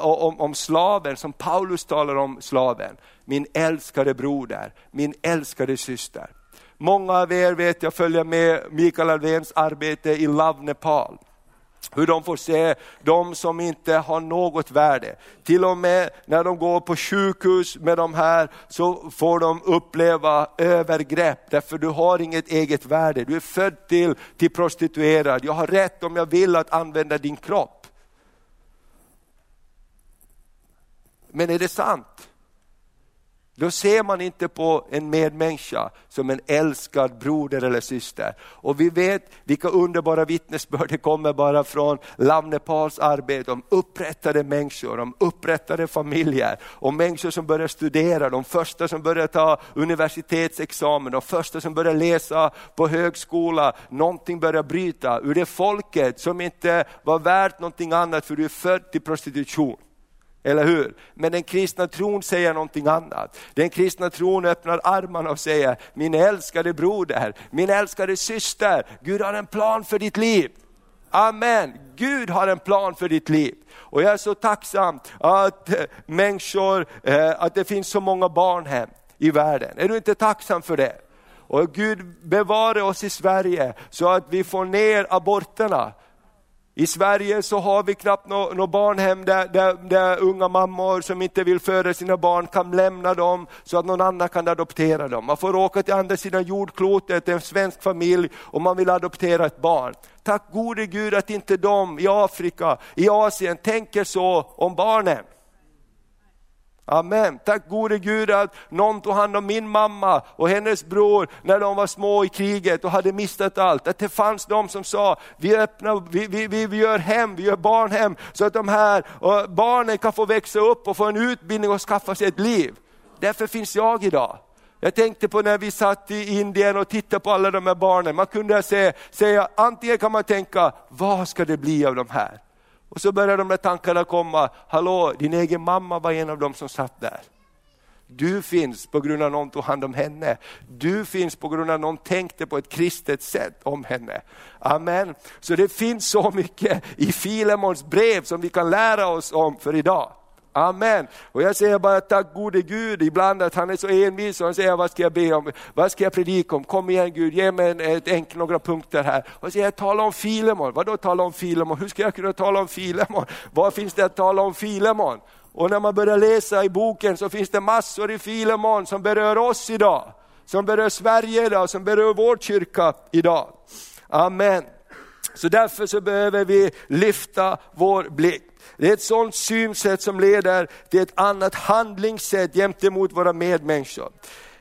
om, om slaven som Paulus talar om slaven. Min älskade broder, min älskade syster. Många av er vet jag följer med Mikael Alvéns arbete i Love Nepal. Hur de får se de som inte har något värde. Till och med när de går på sjukhus med de här så får de uppleva övergrepp därför du har inget eget värde. Du är född till, till prostituerad. Jag har rätt om jag vill att använda din kropp. Men är det sant? Då ser man inte på en medmänniska som en älskad broder eller syster. Och vi vet vilka underbara vittnesbörd det kommer bara från Lamnepals arbete om upprättade människor, om upprättade familjer, om människor som börjar studera, de första som börjar ta universitetsexamen, de första som börjar läsa på högskola, någonting börjar bryta ur det folket som inte var värt någonting annat för du är född till prostitution. Eller hur? Men den kristna tron säger någonting annat. Den kristna tron öppnar armarna och säger, min älskade broder, min älskade syster, Gud har en plan för ditt liv. Amen, Gud har en plan för ditt liv. Och jag är så tacksam att eh, människor, eh, att det finns så många barnhem i världen. Är du inte tacksam för det? Och Gud bevare oss i Sverige så att vi får ner aborterna i Sverige så har vi knappt något nå barnhem där, där, där, unga mammor som inte vill föda sina barn kan lämna dem så att någon annan kan adoptera dem. Man får åka till andra sidan jordklotet, en svensk familj, och man vill adoptera ett barn. Tack gode Gud att inte de i Afrika, i Asien tänker så om barnen. Amen. Tack gode Gud att någon tog hand om min mamma och hennes bror när de var små i kriget och hade mistat allt. Att det fanns de som sa, vi, öppnar, vi, vi, vi gör hem, vi gör barnhem så att de här barnen kan få växa upp och få en utbildning och skaffa sig ett liv. Därför finns jag idag. Jag tänkte på när vi satt i Indien och tittade på alla de här barnen, man kunde säga, säga antingen kan man tänka, vad ska det bli av de här? Och så börjar de där tankarna komma, hallå din egen mamma var en av dem som satt där. Du finns på grund av någon tog hand om henne. Du finns på grund av att någon tänkte på ett kristet sätt om henne. Amen. Så det finns så mycket i Filemons brev som vi kan lära oss om för idag. Amen. Och jag säger bara tack gode Gud ibland att han är så envis och han säger vad ska jag be om, vad ska jag predika om, kom igen Gud, ge mig en, ett enk, några punkter här. Och säger jag tala om Filemon, vadå tala om Filemon, hur ska jag kunna tala om Filemon? Vad finns det att tala om Filemon? Och när man börjar läsa i boken så finns det massor i Filemon som berör oss idag, som berör Sverige idag, som berör vår kyrka idag. Amen. Så därför så behöver vi lyfta vår blick. Det är ett sådant synsätt som leder till ett annat handlingssätt gentemot våra medmänniskor.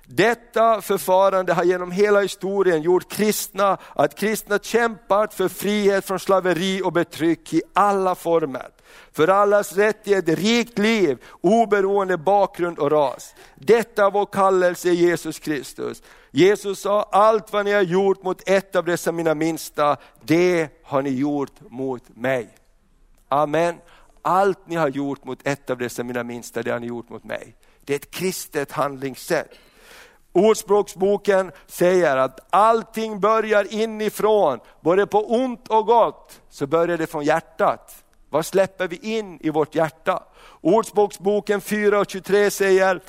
Detta förfarande har genom hela historien gjort kristna, att kristna kämpat för frihet från slaveri och betryck i alla former. För allas rätt till ett rikt liv, oberoende bakgrund och ras. Detta är vår kallelse i Jesus Kristus. Jesus sa, allt vad ni har gjort mot ett av dessa mina minsta, det har ni gjort mot mig. Amen allt ni har gjort mot ett av dessa mina minsta, det har ni gjort mot mig. Det är ett kristet handlingssätt. Ordspråksboken säger att allting börjar inifrån, både på ont och gott, så börjar det från hjärtat. Vad släpper vi in i vårt hjärta? Ordspråksboken 4 och 23 säger,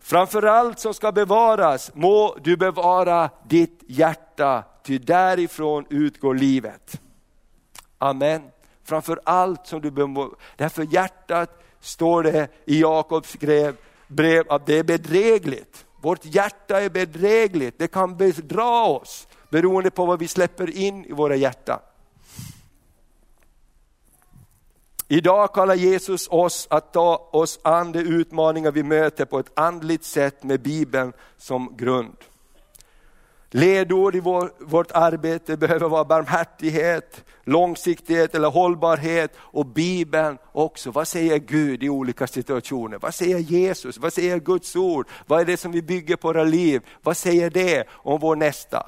framför allt som ska bevaras må du bevara ditt hjärta, ty därifrån utgår livet. Amen framför allt som du behöver. Därför hjärtat står det i Jakobs brev att det är bedrägligt. Vårt hjärta är bedrägligt, det kan bedra oss beroende på vad vi släpper in i våra hjärtan. Idag kallar Jesus oss att ta oss an de utmaningar vi möter på ett andligt sätt med Bibeln som grund. Ledord i vår, vårt arbete behöver vara barmhärtighet, långsiktighet eller hållbarhet och Bibeln också. Vad säger Gud i olika situationer? Vad säger Jesus? Vad säger Guds ord? Vad är det som vi bygger på våra liv? Vad säger det om vår nästa?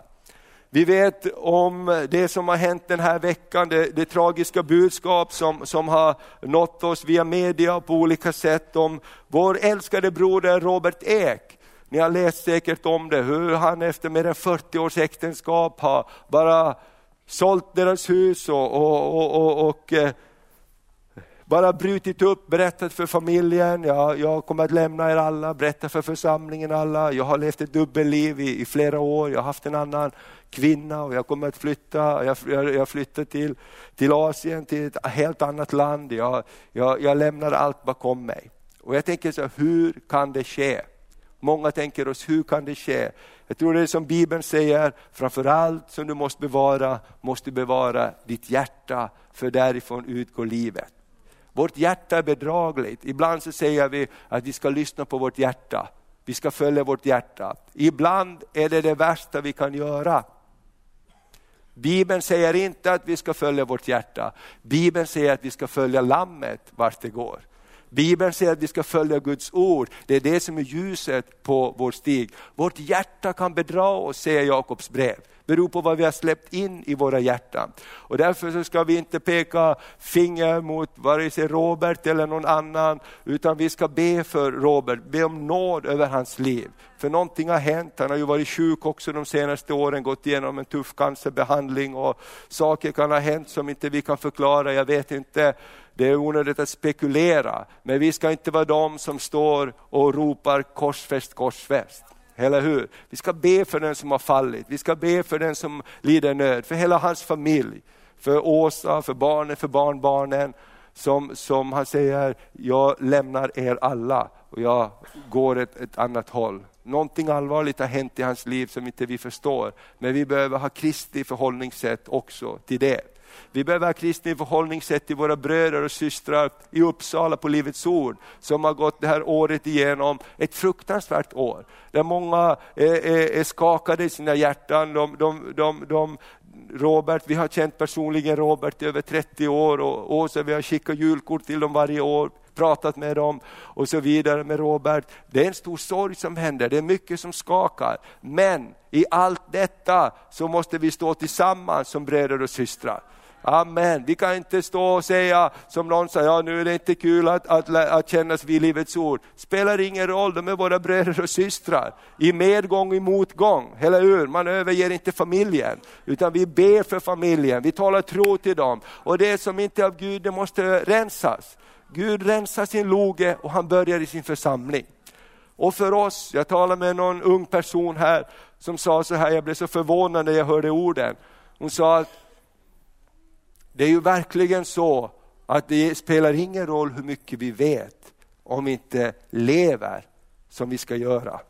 Vi vet om det som har hänt den här veckan, det, det, tragiska budskap som, som har nått oss via media på olika sätt om vår älskade broder Robert Ek. Ni har läst säkert om det, hur han efter mer än 40 års äktenskap har bara sålt deras hus och, och, och, och, och eh, bara brutit upp, berättat för familjen, jag, jag kommer att lämna er alla, berätta för församlingen alla. Jag har levt ett dubbelliv i, i flera år, jag har haft en annan kvinna och jag kommer att flytta, jag, jag, jag flyttar till, till Asien, till ett helt annat land. Jag, jag, jag lämnar allt bakom mig. Och jag tänker så hur kan det ske? Många tänker oss, hur kan det ske? Jag tror det är som Bibeln säger, framför allt som du måste bevara, måste bevara ditt hjärta, för därifrån utgår livet. Vårt hjärta är bedragligt. Ibland så säger vi att vi ska lyssna på vårt hjärta. Vi ska följa vårt hjärta. Ibland är det det värsta vi kan göra. Bibeln säger inte att vi ska följa vårt hjärta. Bibeln säger att vi ska följa lammet vart det går. Bibeln säger att vi ska följa Guds ord. Det är det som är ljuset på vår stig. Vårt hjärta kan bedra oss, säger Jakobs brev beror på vad vi har släppt in i våra hjärtan. Och därför så ska vi inte peka finger mot vare sig Robert eller någon annan, utan vi ska be för Robert, be om nåd över hans liv. För någonting har hänt, han har ju varit sjuk också de senaste åren, gått igenom en tuff cancerbehandling och saker kan ha hänt som inte vi kan förklara, jag vet inte. Det är onödigt att spekulera, men vi ska inte vara de som står och ropar korsfäst, korsfäst. Eller hur? Vi ska be för den som har fallit, vi ska be för den som lider nöd, för hela hans familj, för Åsa, för barnen, för barnbarnen. Som, som han säger, jag lämnar er alla och jag går ett, ett annat håll. Någonting allvarligt har hänt i hans liv som inte vi förstår, men vi behöver ha Kristi förhållningssätt också till det. Vi behöver ha kristna förhållningssätt till våra bröder och systrar i Uppsala på Livets Ord, som har gått det här året igenom, ett fruktansvärt år. Där många är, skakade i sina hjärtan. De, de, de, de, Robert, vi har känt personligen Robert i över 30 år och Åsa, vi har skickat julkort till dem varje år, pratat med dem och så vidare med Robert. Det är en stor sorg som händer, det är mycket som skakar. Men i allt detta så måste vi stå tillsammans som bröder och systrar. Amen. Vi kan inte stå och säga som någon sa, ja, nu är det inte kul att, att, att kännas vid Livets Ord. Spelar ingen roll, de är våra bröder och systrar. I medgång och i motgång, eller hur? Man överger inte familjen, utan vi ber för familjen, vi talar tro till dem. Och det som inte är av Gud, det måste rensas. Gud rensar sin loge och han börjar i sin församling. Och för oss, jag talade med någon ung person här som sa så här, jag blev så förvånad när jag hörde orden. Hon sa att det är ju verkligen så att det spelar ingen roll hur mycket vi vet om vi inte lever som vi ska göra.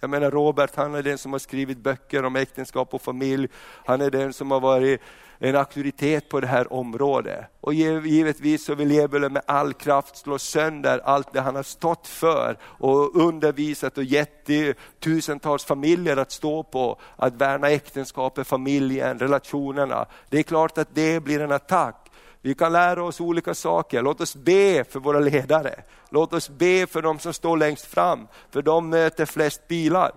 Jag menar Robert, han är den som har skrivit böcker om äktenskap och familj. Han är den som har varit en auktoritet på det här området. Och givetvis så vill djävulen med all kraft slå sönder allt det han har stått för och undervisat och gett tusentals familjer att stå på, att värna äktenskapet, familjen, relationerna. Det är klart att det blir en attack. Vi kan lära oss olika saker. Låt oss be för våra ledare. Låt oss be för de som står längst fram, för de möter flest bilar.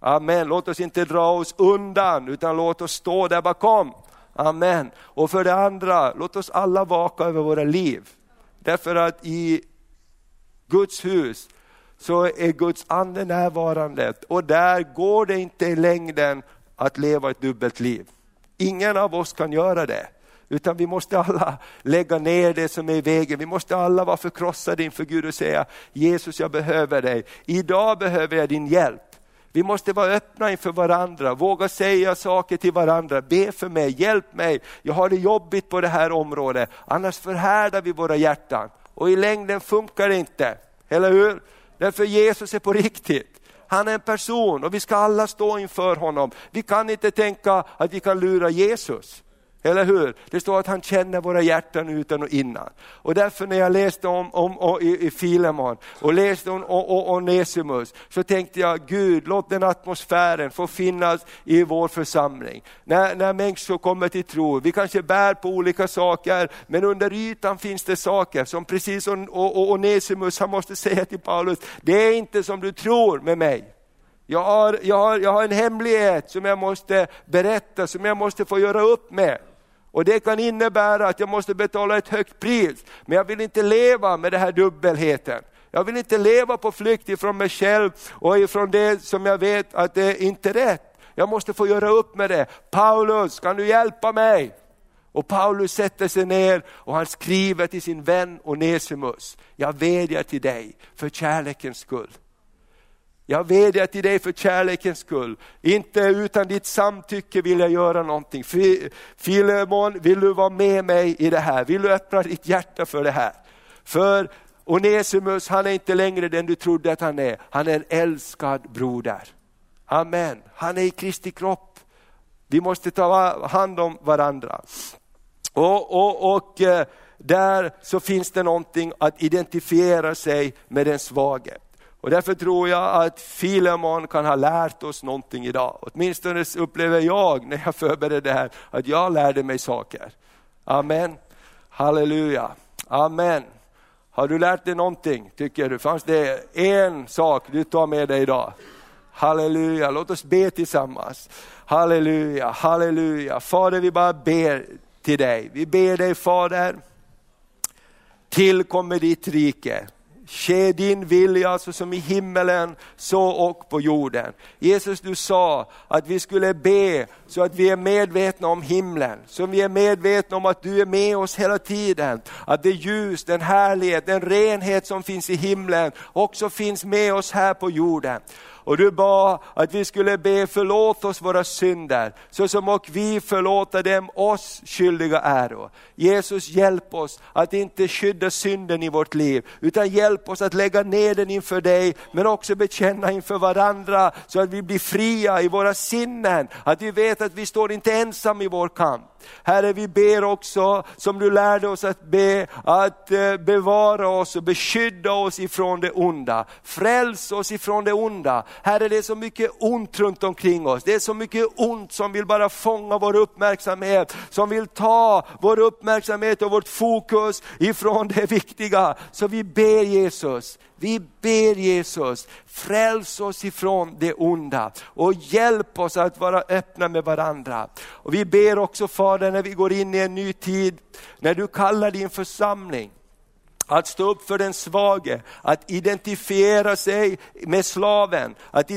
Amen. Låt oss inte dra oss undan, utan låt oss stå där bakom. Amen. Och för det andra, låt oss alla vaka över våra liv. Därför att i Guds hus så är Guds ande närvarande och där går det inte i längden att leva ett dubbelt liv. Ingen av oss kan göra det. Utan vi måste alla lägga ner det som är i vägen. Vi måste alla vara förkrossade inför Gud och säga, Jesus jag behöver dig. Idag behöver jag din hjälp. Vi måste vara öppna inför varandra, våga säga saker till varandra. Be för mig, hjälp mig, jag har det jobbigt på det här området. Annars förhärdar vi våra hjärtan och i längden funkar det inte. Eller hur? Därför Jesus är på riktigt. Han är en person och vi ska alla stå inför honom. Vi kan inte tänka att vi kan lura Jesus. Eller hur? Det står att han känner våra hjärtan utan och innan. Och därför när jag läste om, om, om i, i Filemon och läste om Onesimus så tänkte jag, Gud låt den atmosfären få finnas i vår församling. När, när människor kommer till tro, vi kanske bär på olika saker, men under ytan finns det saker som precis som Onesimus, han måste säga till Paulus, det är inte som du tror med mig. Jag har, jag, har, jag har en hemlighet som jag måste berätta, som jag måste få göra upp med. Och det kan innebära att jag måste betala ett högt pris, men jag vill inte leva med den här dubbelheten. Jag vill inte leva på flykt ifrån mig själv och ifrån det som jag vet att det är inte är rätt. Jag måste få göra upp med det. Paulus, kan du hjälpa mig? Och Paulus sätter sig ner och han skriver till sin vän Onesimus, jag vädjar till dig för kärlekens skull. Jag vädjar till dig för kärlekens skull. Inte utan ditt samtycke vill jag göra någonting. Filemon, vill du vara med mig i det här? Vill du öppna ditt hjärta för det här? För Onesimus, han är inte längre den du trodde att han är. Han är en älskad broder. Amen. Han är i Kristi kropp. Vi måste ta hand om varandra. Och, och, och eh, där så finns det någonting att identifiera sig med den svage. Och därför tror jag att Filemon kan ha lärt oss någonting idag. Åtminstone upplever jag när jag förberedde det här, att jag lärde mig saker. Amen. Halleluja. Amen. Har du lärt dig någonting, tycker du? Fanns det en sak du tar med dig idag? Halleluja, låt oss be tillsammans. Halleluja, halleluja. Fader, vi bara ber till dig. Vi ber dig Fader, tillkommer ditt rike. Ske din vilja så som i himmelen, så och på jorden. Jesus du sa att vi skulle be så att vi är medvetna om himlen, så vi är medvetna om att du är med oss hela tiden. Att det ljus, den härlighet, den renhet som finns i himlen också finns med oss här på jorden. Och du bad att vi skulle be förlåt oss våra synder, så som och vi förlåta dem oss skyldiga äro. Jesus hjälp oss att inte skydda synden i vårt liv, utan hjälp oss att lägga ner den inför dig, men också bekänna inför varandra, så att vi blir fria i våra sinnen, att vi vet att vi står inte ensam i vår kamp. Herre, vi ber också, som du lärde oss att be, att eh, bevara oss och beskydda oss ifrån det onda. Fräls oss ifrån det onda. Herre, det är så mycket ont runt omkring oss. Det är så mycket ont som vill bara fånga vår uppmärksamhet, som vill ta vår uppmärksamhet och vårt fokus ifrån det viktiga. Så vi ber Jesus, vi ber Jesus, fräls oss ifrån det onda och hjälp oss att vara öppna med varandra. Och vi ber också Fader när vi går in i en ny tid, när du kallar din församling, att stå upp för den svage, att identifiera sig med slaven, att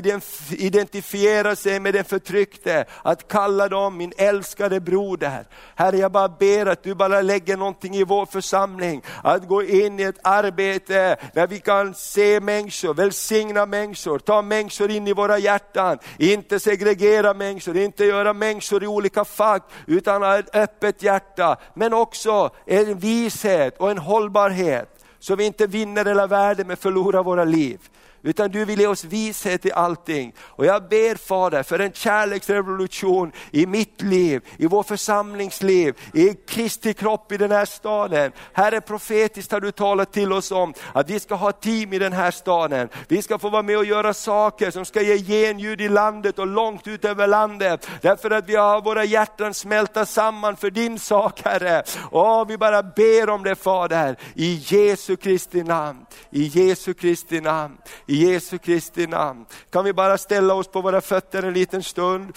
identifiera sig med den förtryckte, att kalla dem min älskade broder. Herre jag bara ber att du bara lägger någonting i vår församling, att gå in i ett arbete där vi kan se människor, välsigna människor, ta människor in i våra hjärtan, inte segregera människor, inte göra människor i olika fack, utan ha ett öppet hjärta, men också en vishet och en hållbarhet så vi inte vinner hela världen men förlorar våra liv utan du vill ge oss vishet i allting. Och jag ber Fader för en kärleksrevolution i mitt liv, i vår församlingsliv, i Kristi kropp i den här staden. Herre profetiskt har du talat till oss om att vi ska ha team i den här staden. Vi ska få vara med och göra saker som ska ge genljud i landet och långt ut över landet. Därför att vi har våra hjärtan smälta samman för din sak Herre. Och vi bara ber om det Fader, i Jesu Kristi namn. I Jesu Kristi namn. I i Jesu Kristi namn. Kan vi bara ställa oss på våra fötter en liten stund?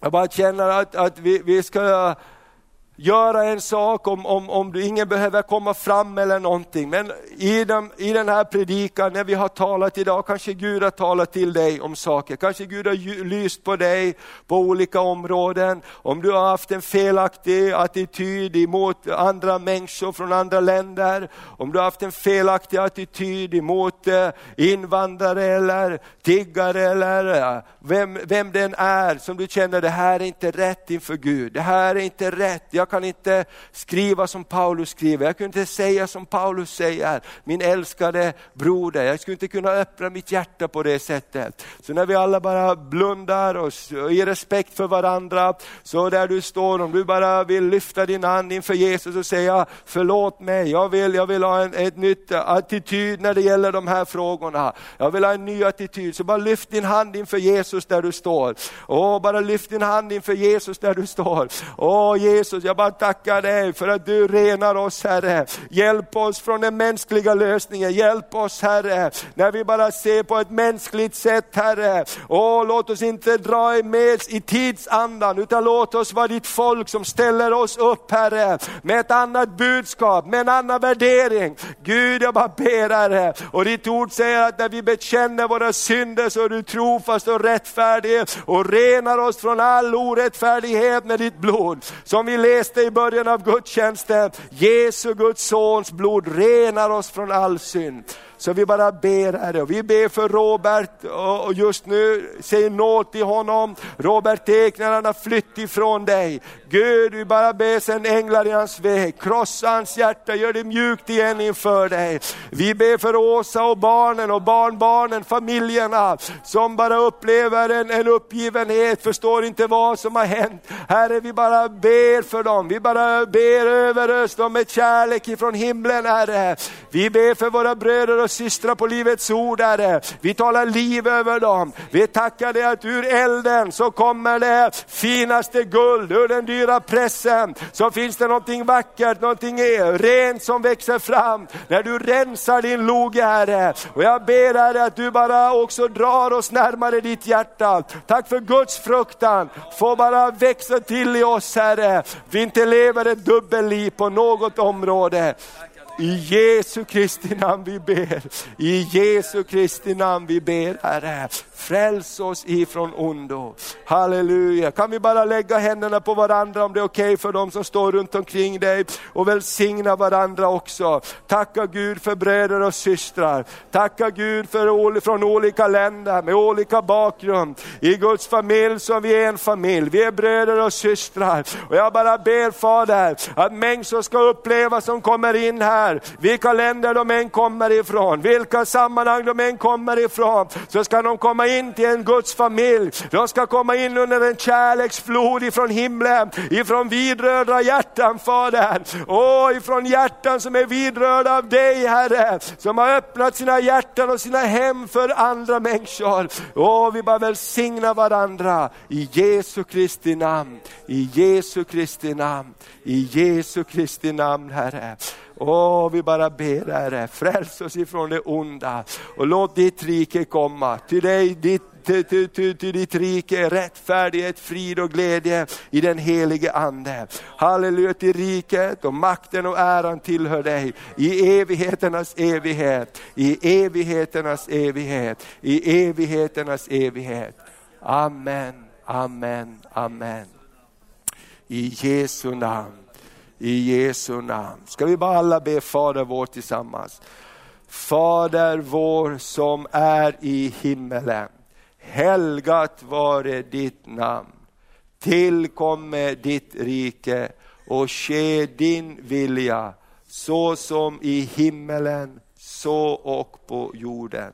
Jag bara känner att, att vi, vi ska göra en sak om, om, om ingen behöver komma fram eller någonting. Men i den, i den här predikan, när vi har talat idag, kanske Gud har talat till dig om saker. Kanske Gud har lyst på dig på olika områden. Om du har haft en felaktig attityd emot andra människor från andra länder. Om du har haft en felaktig attityd emot eh, invandrare eller tiggare eller eh, vem, vem den är som du känner, det här är inte rätt inför Gud. Det här är inte rätt jag jag kan inte skriva som Paulus skriver, jag kan inte säga som Paulus säger, min älskade broder. Jag skulle inte kunna öppna mitt hjärta på det sättet. Så när vi alla bara blundar och ger respekt för varandra, så där du står, om du bara vill lyfta din hand inför Jesus och säga förlåt mig, jag vill, jag vill ha en ett nytt attityd när det gäller de här frågorna. Jag vill ha en ny attityd, så bara lyft din hand inför Jesus där du står. Åh, bara lyft din hand inför Jesus där du står. Åh Jesus, jag jag bara tackar dig för att du renar oss Herre. Hjälp oss från den mänskliga lösningen, hjälp oss Herre, när vi bara ser på ett mänskligt sätt Herre. Åh, låt oss inte dra med i tidsandan, utan låt oss vara ditt folk som ställer oss upp Herre, med ett annat budskap, med en annan värdering. Gud, jag bara ber Herre, och ditt ord säger att när vi bekänner våra synder så är du trofast och rättfärdig och renar oss från all orättfärdighet med ditt blod. Som vi läste i början av gudstjänsten, Jesu Guds sons blod renar oss från all synd. Så vi bara ber Herre, och vi ber för Robert och just nu, säg nåd till honom. Robert Ek, när han har flytt ifrån dig. Gud, vi bara ber sen änglar i hans väg, krossa hans hjärta, gör det mjukt igen inför dig. Vi ber för Åsa och barnen och barnbarnen, familjerna som bara upplever en, en uppgivenhet, förstår inte vad som har hänt. Herre, vi bara ber för dem, vi bara ber över oss dem med kärlek ifrån himlen Herre. Vi ber för våra bröder och systrar på Livets Ord Herre. Vi talar liv över dem. Vi tackar dig att ur elden så kommer det finaste guld, ur den dyra pressen så finns det någonting vackert, någonting e- rent som växer fram när du rensar din loge Herre. Och jag ber Herre att du bara också drar oss närmare ditt hjärta. Tack för Guds fruktan, få bara växa till i oss Herre. Vi inte lever ett dubbelliv på något område. I Jesu Kristi namn vi ber. I Jesu Kristi namn vi ber Herre. Fräls oss ifrån ondo. Halleluja. Kan vi bara lägga händerna på varandra om det är okej okay för dem som står runt omkring dig och välsigna varandra också. Tacka Gud för bröder och systrar. Tacka Gud för från olika länder med olika bakgrund. I Guds familj så är vi en familj. Vi är bröder och systrar. Och jag bara ber Fader att människor ska uppleva som kommer in här, vilka länder de än kommer ifrån, vilka sammanhang de än kommer ifrån, så ska de komma in till en Guds familj. De ska komma in under en kärleksflod ifrån himlen, ifrån vidrörda hjärtan Fader. Åh, ifrån hjärtan som är vidrörda av dig Herre, som har öppnat sina hjärtan och sina hem för andra människor. Åh, vi bara välsigna varandra i Jesu Kristi namn, i Jesu Kristi namn, i Jesu Kristi namn Herre. Åh, vi bara ber Herre, fräls oss ifrån det onda och låt ditt rike komma. Till dig, ditt till, till, till, till ditt rike, rättfärdighet, frid och glädje i den helige Ande. Halleluja till riket och makten och äran tillhör dig i evigheternas evighet, i evigheternas evighet, i evigheternas evighet. Amen, amen, amen. I Jesu namn. I Jesu namn. Ska vi bara alla be Fader vår tillsammans. Fader vår som är i himmelen. Helgat vare ditt namn. Tillkomme ditt rike och ske din vilja så som i himmelen så och på jorden.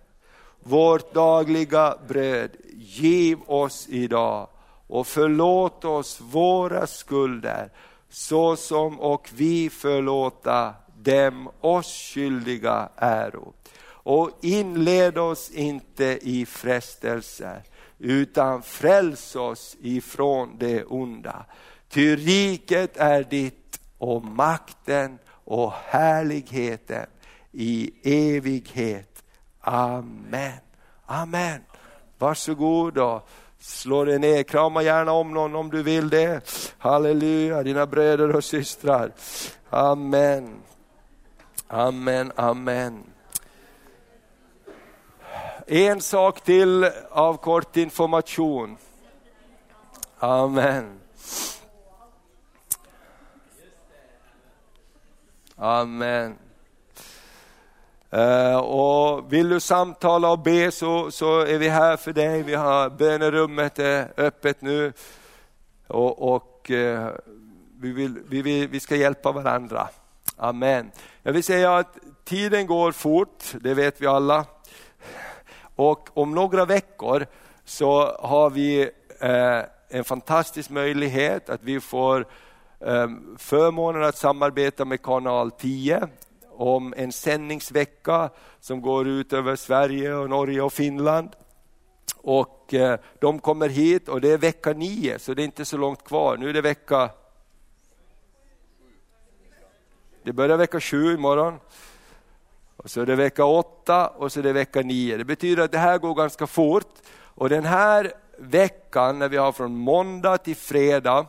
Vårt dagliga bröd giv oss idag och förlåt oss våra skulder så som och vi förlåta dem oss skyldiga äro. Och inled oss inte i frestelse, utan fräls oss ifrån det onda. Ty riket är ditt och makten och härligheten i evighet. Amen. Amen. Varsågod och Slå dig ner, krama gärna om någon om du vill det. Halleluja, dina bröder och systrar. Amen. Amen, amen. En sak till av kort information. Amen. Amen. Eh, och vill du samtala och be så, så är vi här för dig. Vi har bönerummet är öppet nu. Och, och eh, vi, vill, vi, vill, vi ska hjälpa varandra. Amen. Jag vill säga att tiden går fort, det vet vi alla. Och om några veckor så har vi en fantastisk möjlighet att vi får förmånen att samarbeta med kanal 10 om en sändningsvecka som går ut över Sverige, och Norge och Finland. Och eh, De kommer hit och det är vecka nio, så det är inte så långt kvar. Nu är det vecka det börjar vecka sju imorgon. Och så är det vecka åtta och så är det vecka nio. Det betyder att det här går ganska fort. Och den här veckan, när vi har från måndag till fredag,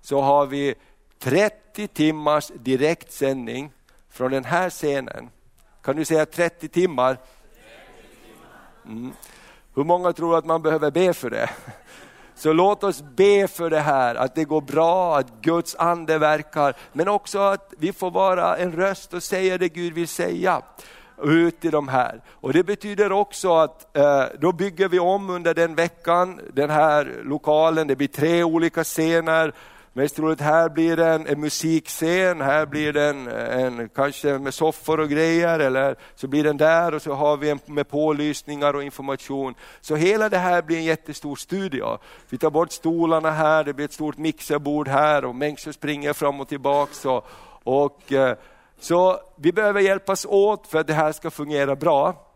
så har vi 30 timmars direktsändning från den här scenen. Kan du säga 30 timmar? Mm. Hur många tror att man behöver be för det? Så låt oss be för det här, att det går bra, att Guds ande verkar, men också att vi får vara en röst och säga det Gud vill säga ut i de här. Och Det betyder också att eh, då bygger vi om under den veckan, den här lokalen, det blir tre olika scener, Mest troligt här blir det en, en musikscen, här blir det en, en, kanske med soffor och grejer, eller så blir den där och så har vi en med pålysningar och information. Så hela det här blir en jättestor studio. Vi tar bort stolarna här, det blir ett stort mixerbord här och människor springer fram och tillbaks. Och, och, eh, så vi behöver hjälpas åt för att det här ska fungera bra.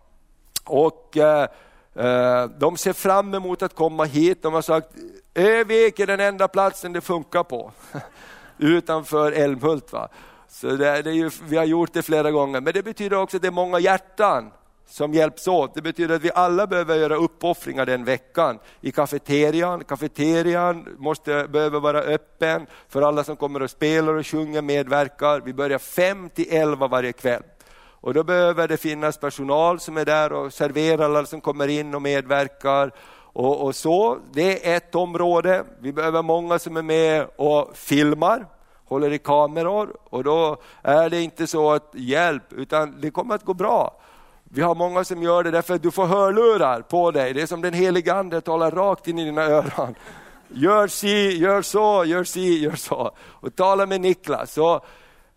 Och eh, eh, de ser fram emot att komma hit. De har sagt, Övik är den enda platsen det funkar på. Utanför Älmhult. Va? Så det, det ju, vi har gjort det flera gånger, men det betyder också att det är många hjärtan som hjälps åt. Det betyder att vi alla behöver göra uppoffringar den veckan. I kafeterian, kafeterian måste, behöver vara öppen för alla som kommer och spelar och sjunger, medverkar. Vi börjar fem till elva varje kväll. Och då behöver det finnas personal som är där och serverar alla som kommer in och medverkar. Och, och, så, Det är ett område. Vi behöver många som är med och filmar, håller i kameror. Och då är det inte så att hjälp, utan det kommer att gå bra. Vi har många som gör det därför att du får hörlurar på dig. Det är som den helige Ande talar rakt in i dina öron. Gör si, gör så, gör si, gör så. Och tala med Niklas. Så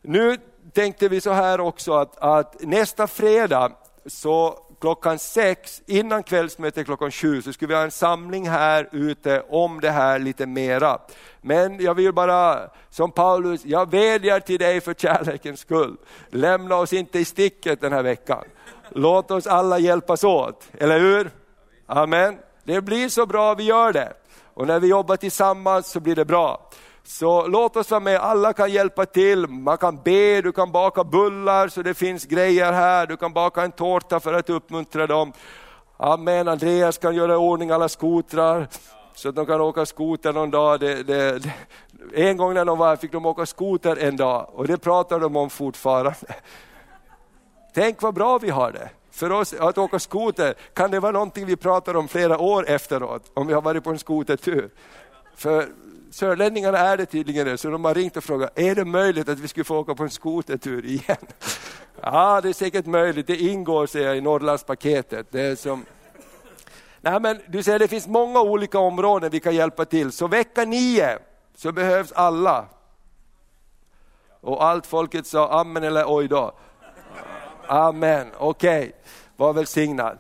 nu tänkte vi så här också att, att nästa fredag så klockan sex, innan kvällsmötet klockan sju, så skulle vi ha en samling här ute om det här lite mera. Men jag vill bara, som Paulus, jag vädjar till dig för kärlekens skull. Lämna oss inte i sticket den här veckan. Låt oss alla hjälpas åt, eller hur? Amen. Det blir så bra vi gör det. Och när vi jobbar tillsammans så blir det bra. Så låt oss vara med, alla kan hjälpa till. Man kan be, du kan baka bullar så det finns grejer här, du kan baka en tårta för att uppmuntra dem. Amen, Andreas kan göra i ordning alla skotrar så att de kan åka skoter någon dag. Det, det, det. En gång när de var här fick de åka skoter en dag och det pratar de om fortfarande. Tänk vad bra vi har det. För oss att åka skoter, kan det vara någonting vi pratar om flera år efteråt, om vi har varit på en skotertur? För sörlänningarna är det tydligen det, så de har ringt och frågat, är det möjligt att vi skulle få åka på en skotertur igen? Ja, det är säkert möjligt, det ingår säger jag, i Norrlandspaketet. Det är som... Nej, men du säger det finns många olika områden vi kan hjälpa till, så vecka nio så behövs alla. Och allt folket sa amen eller oj då. Amen, okej, okay. var välsignad.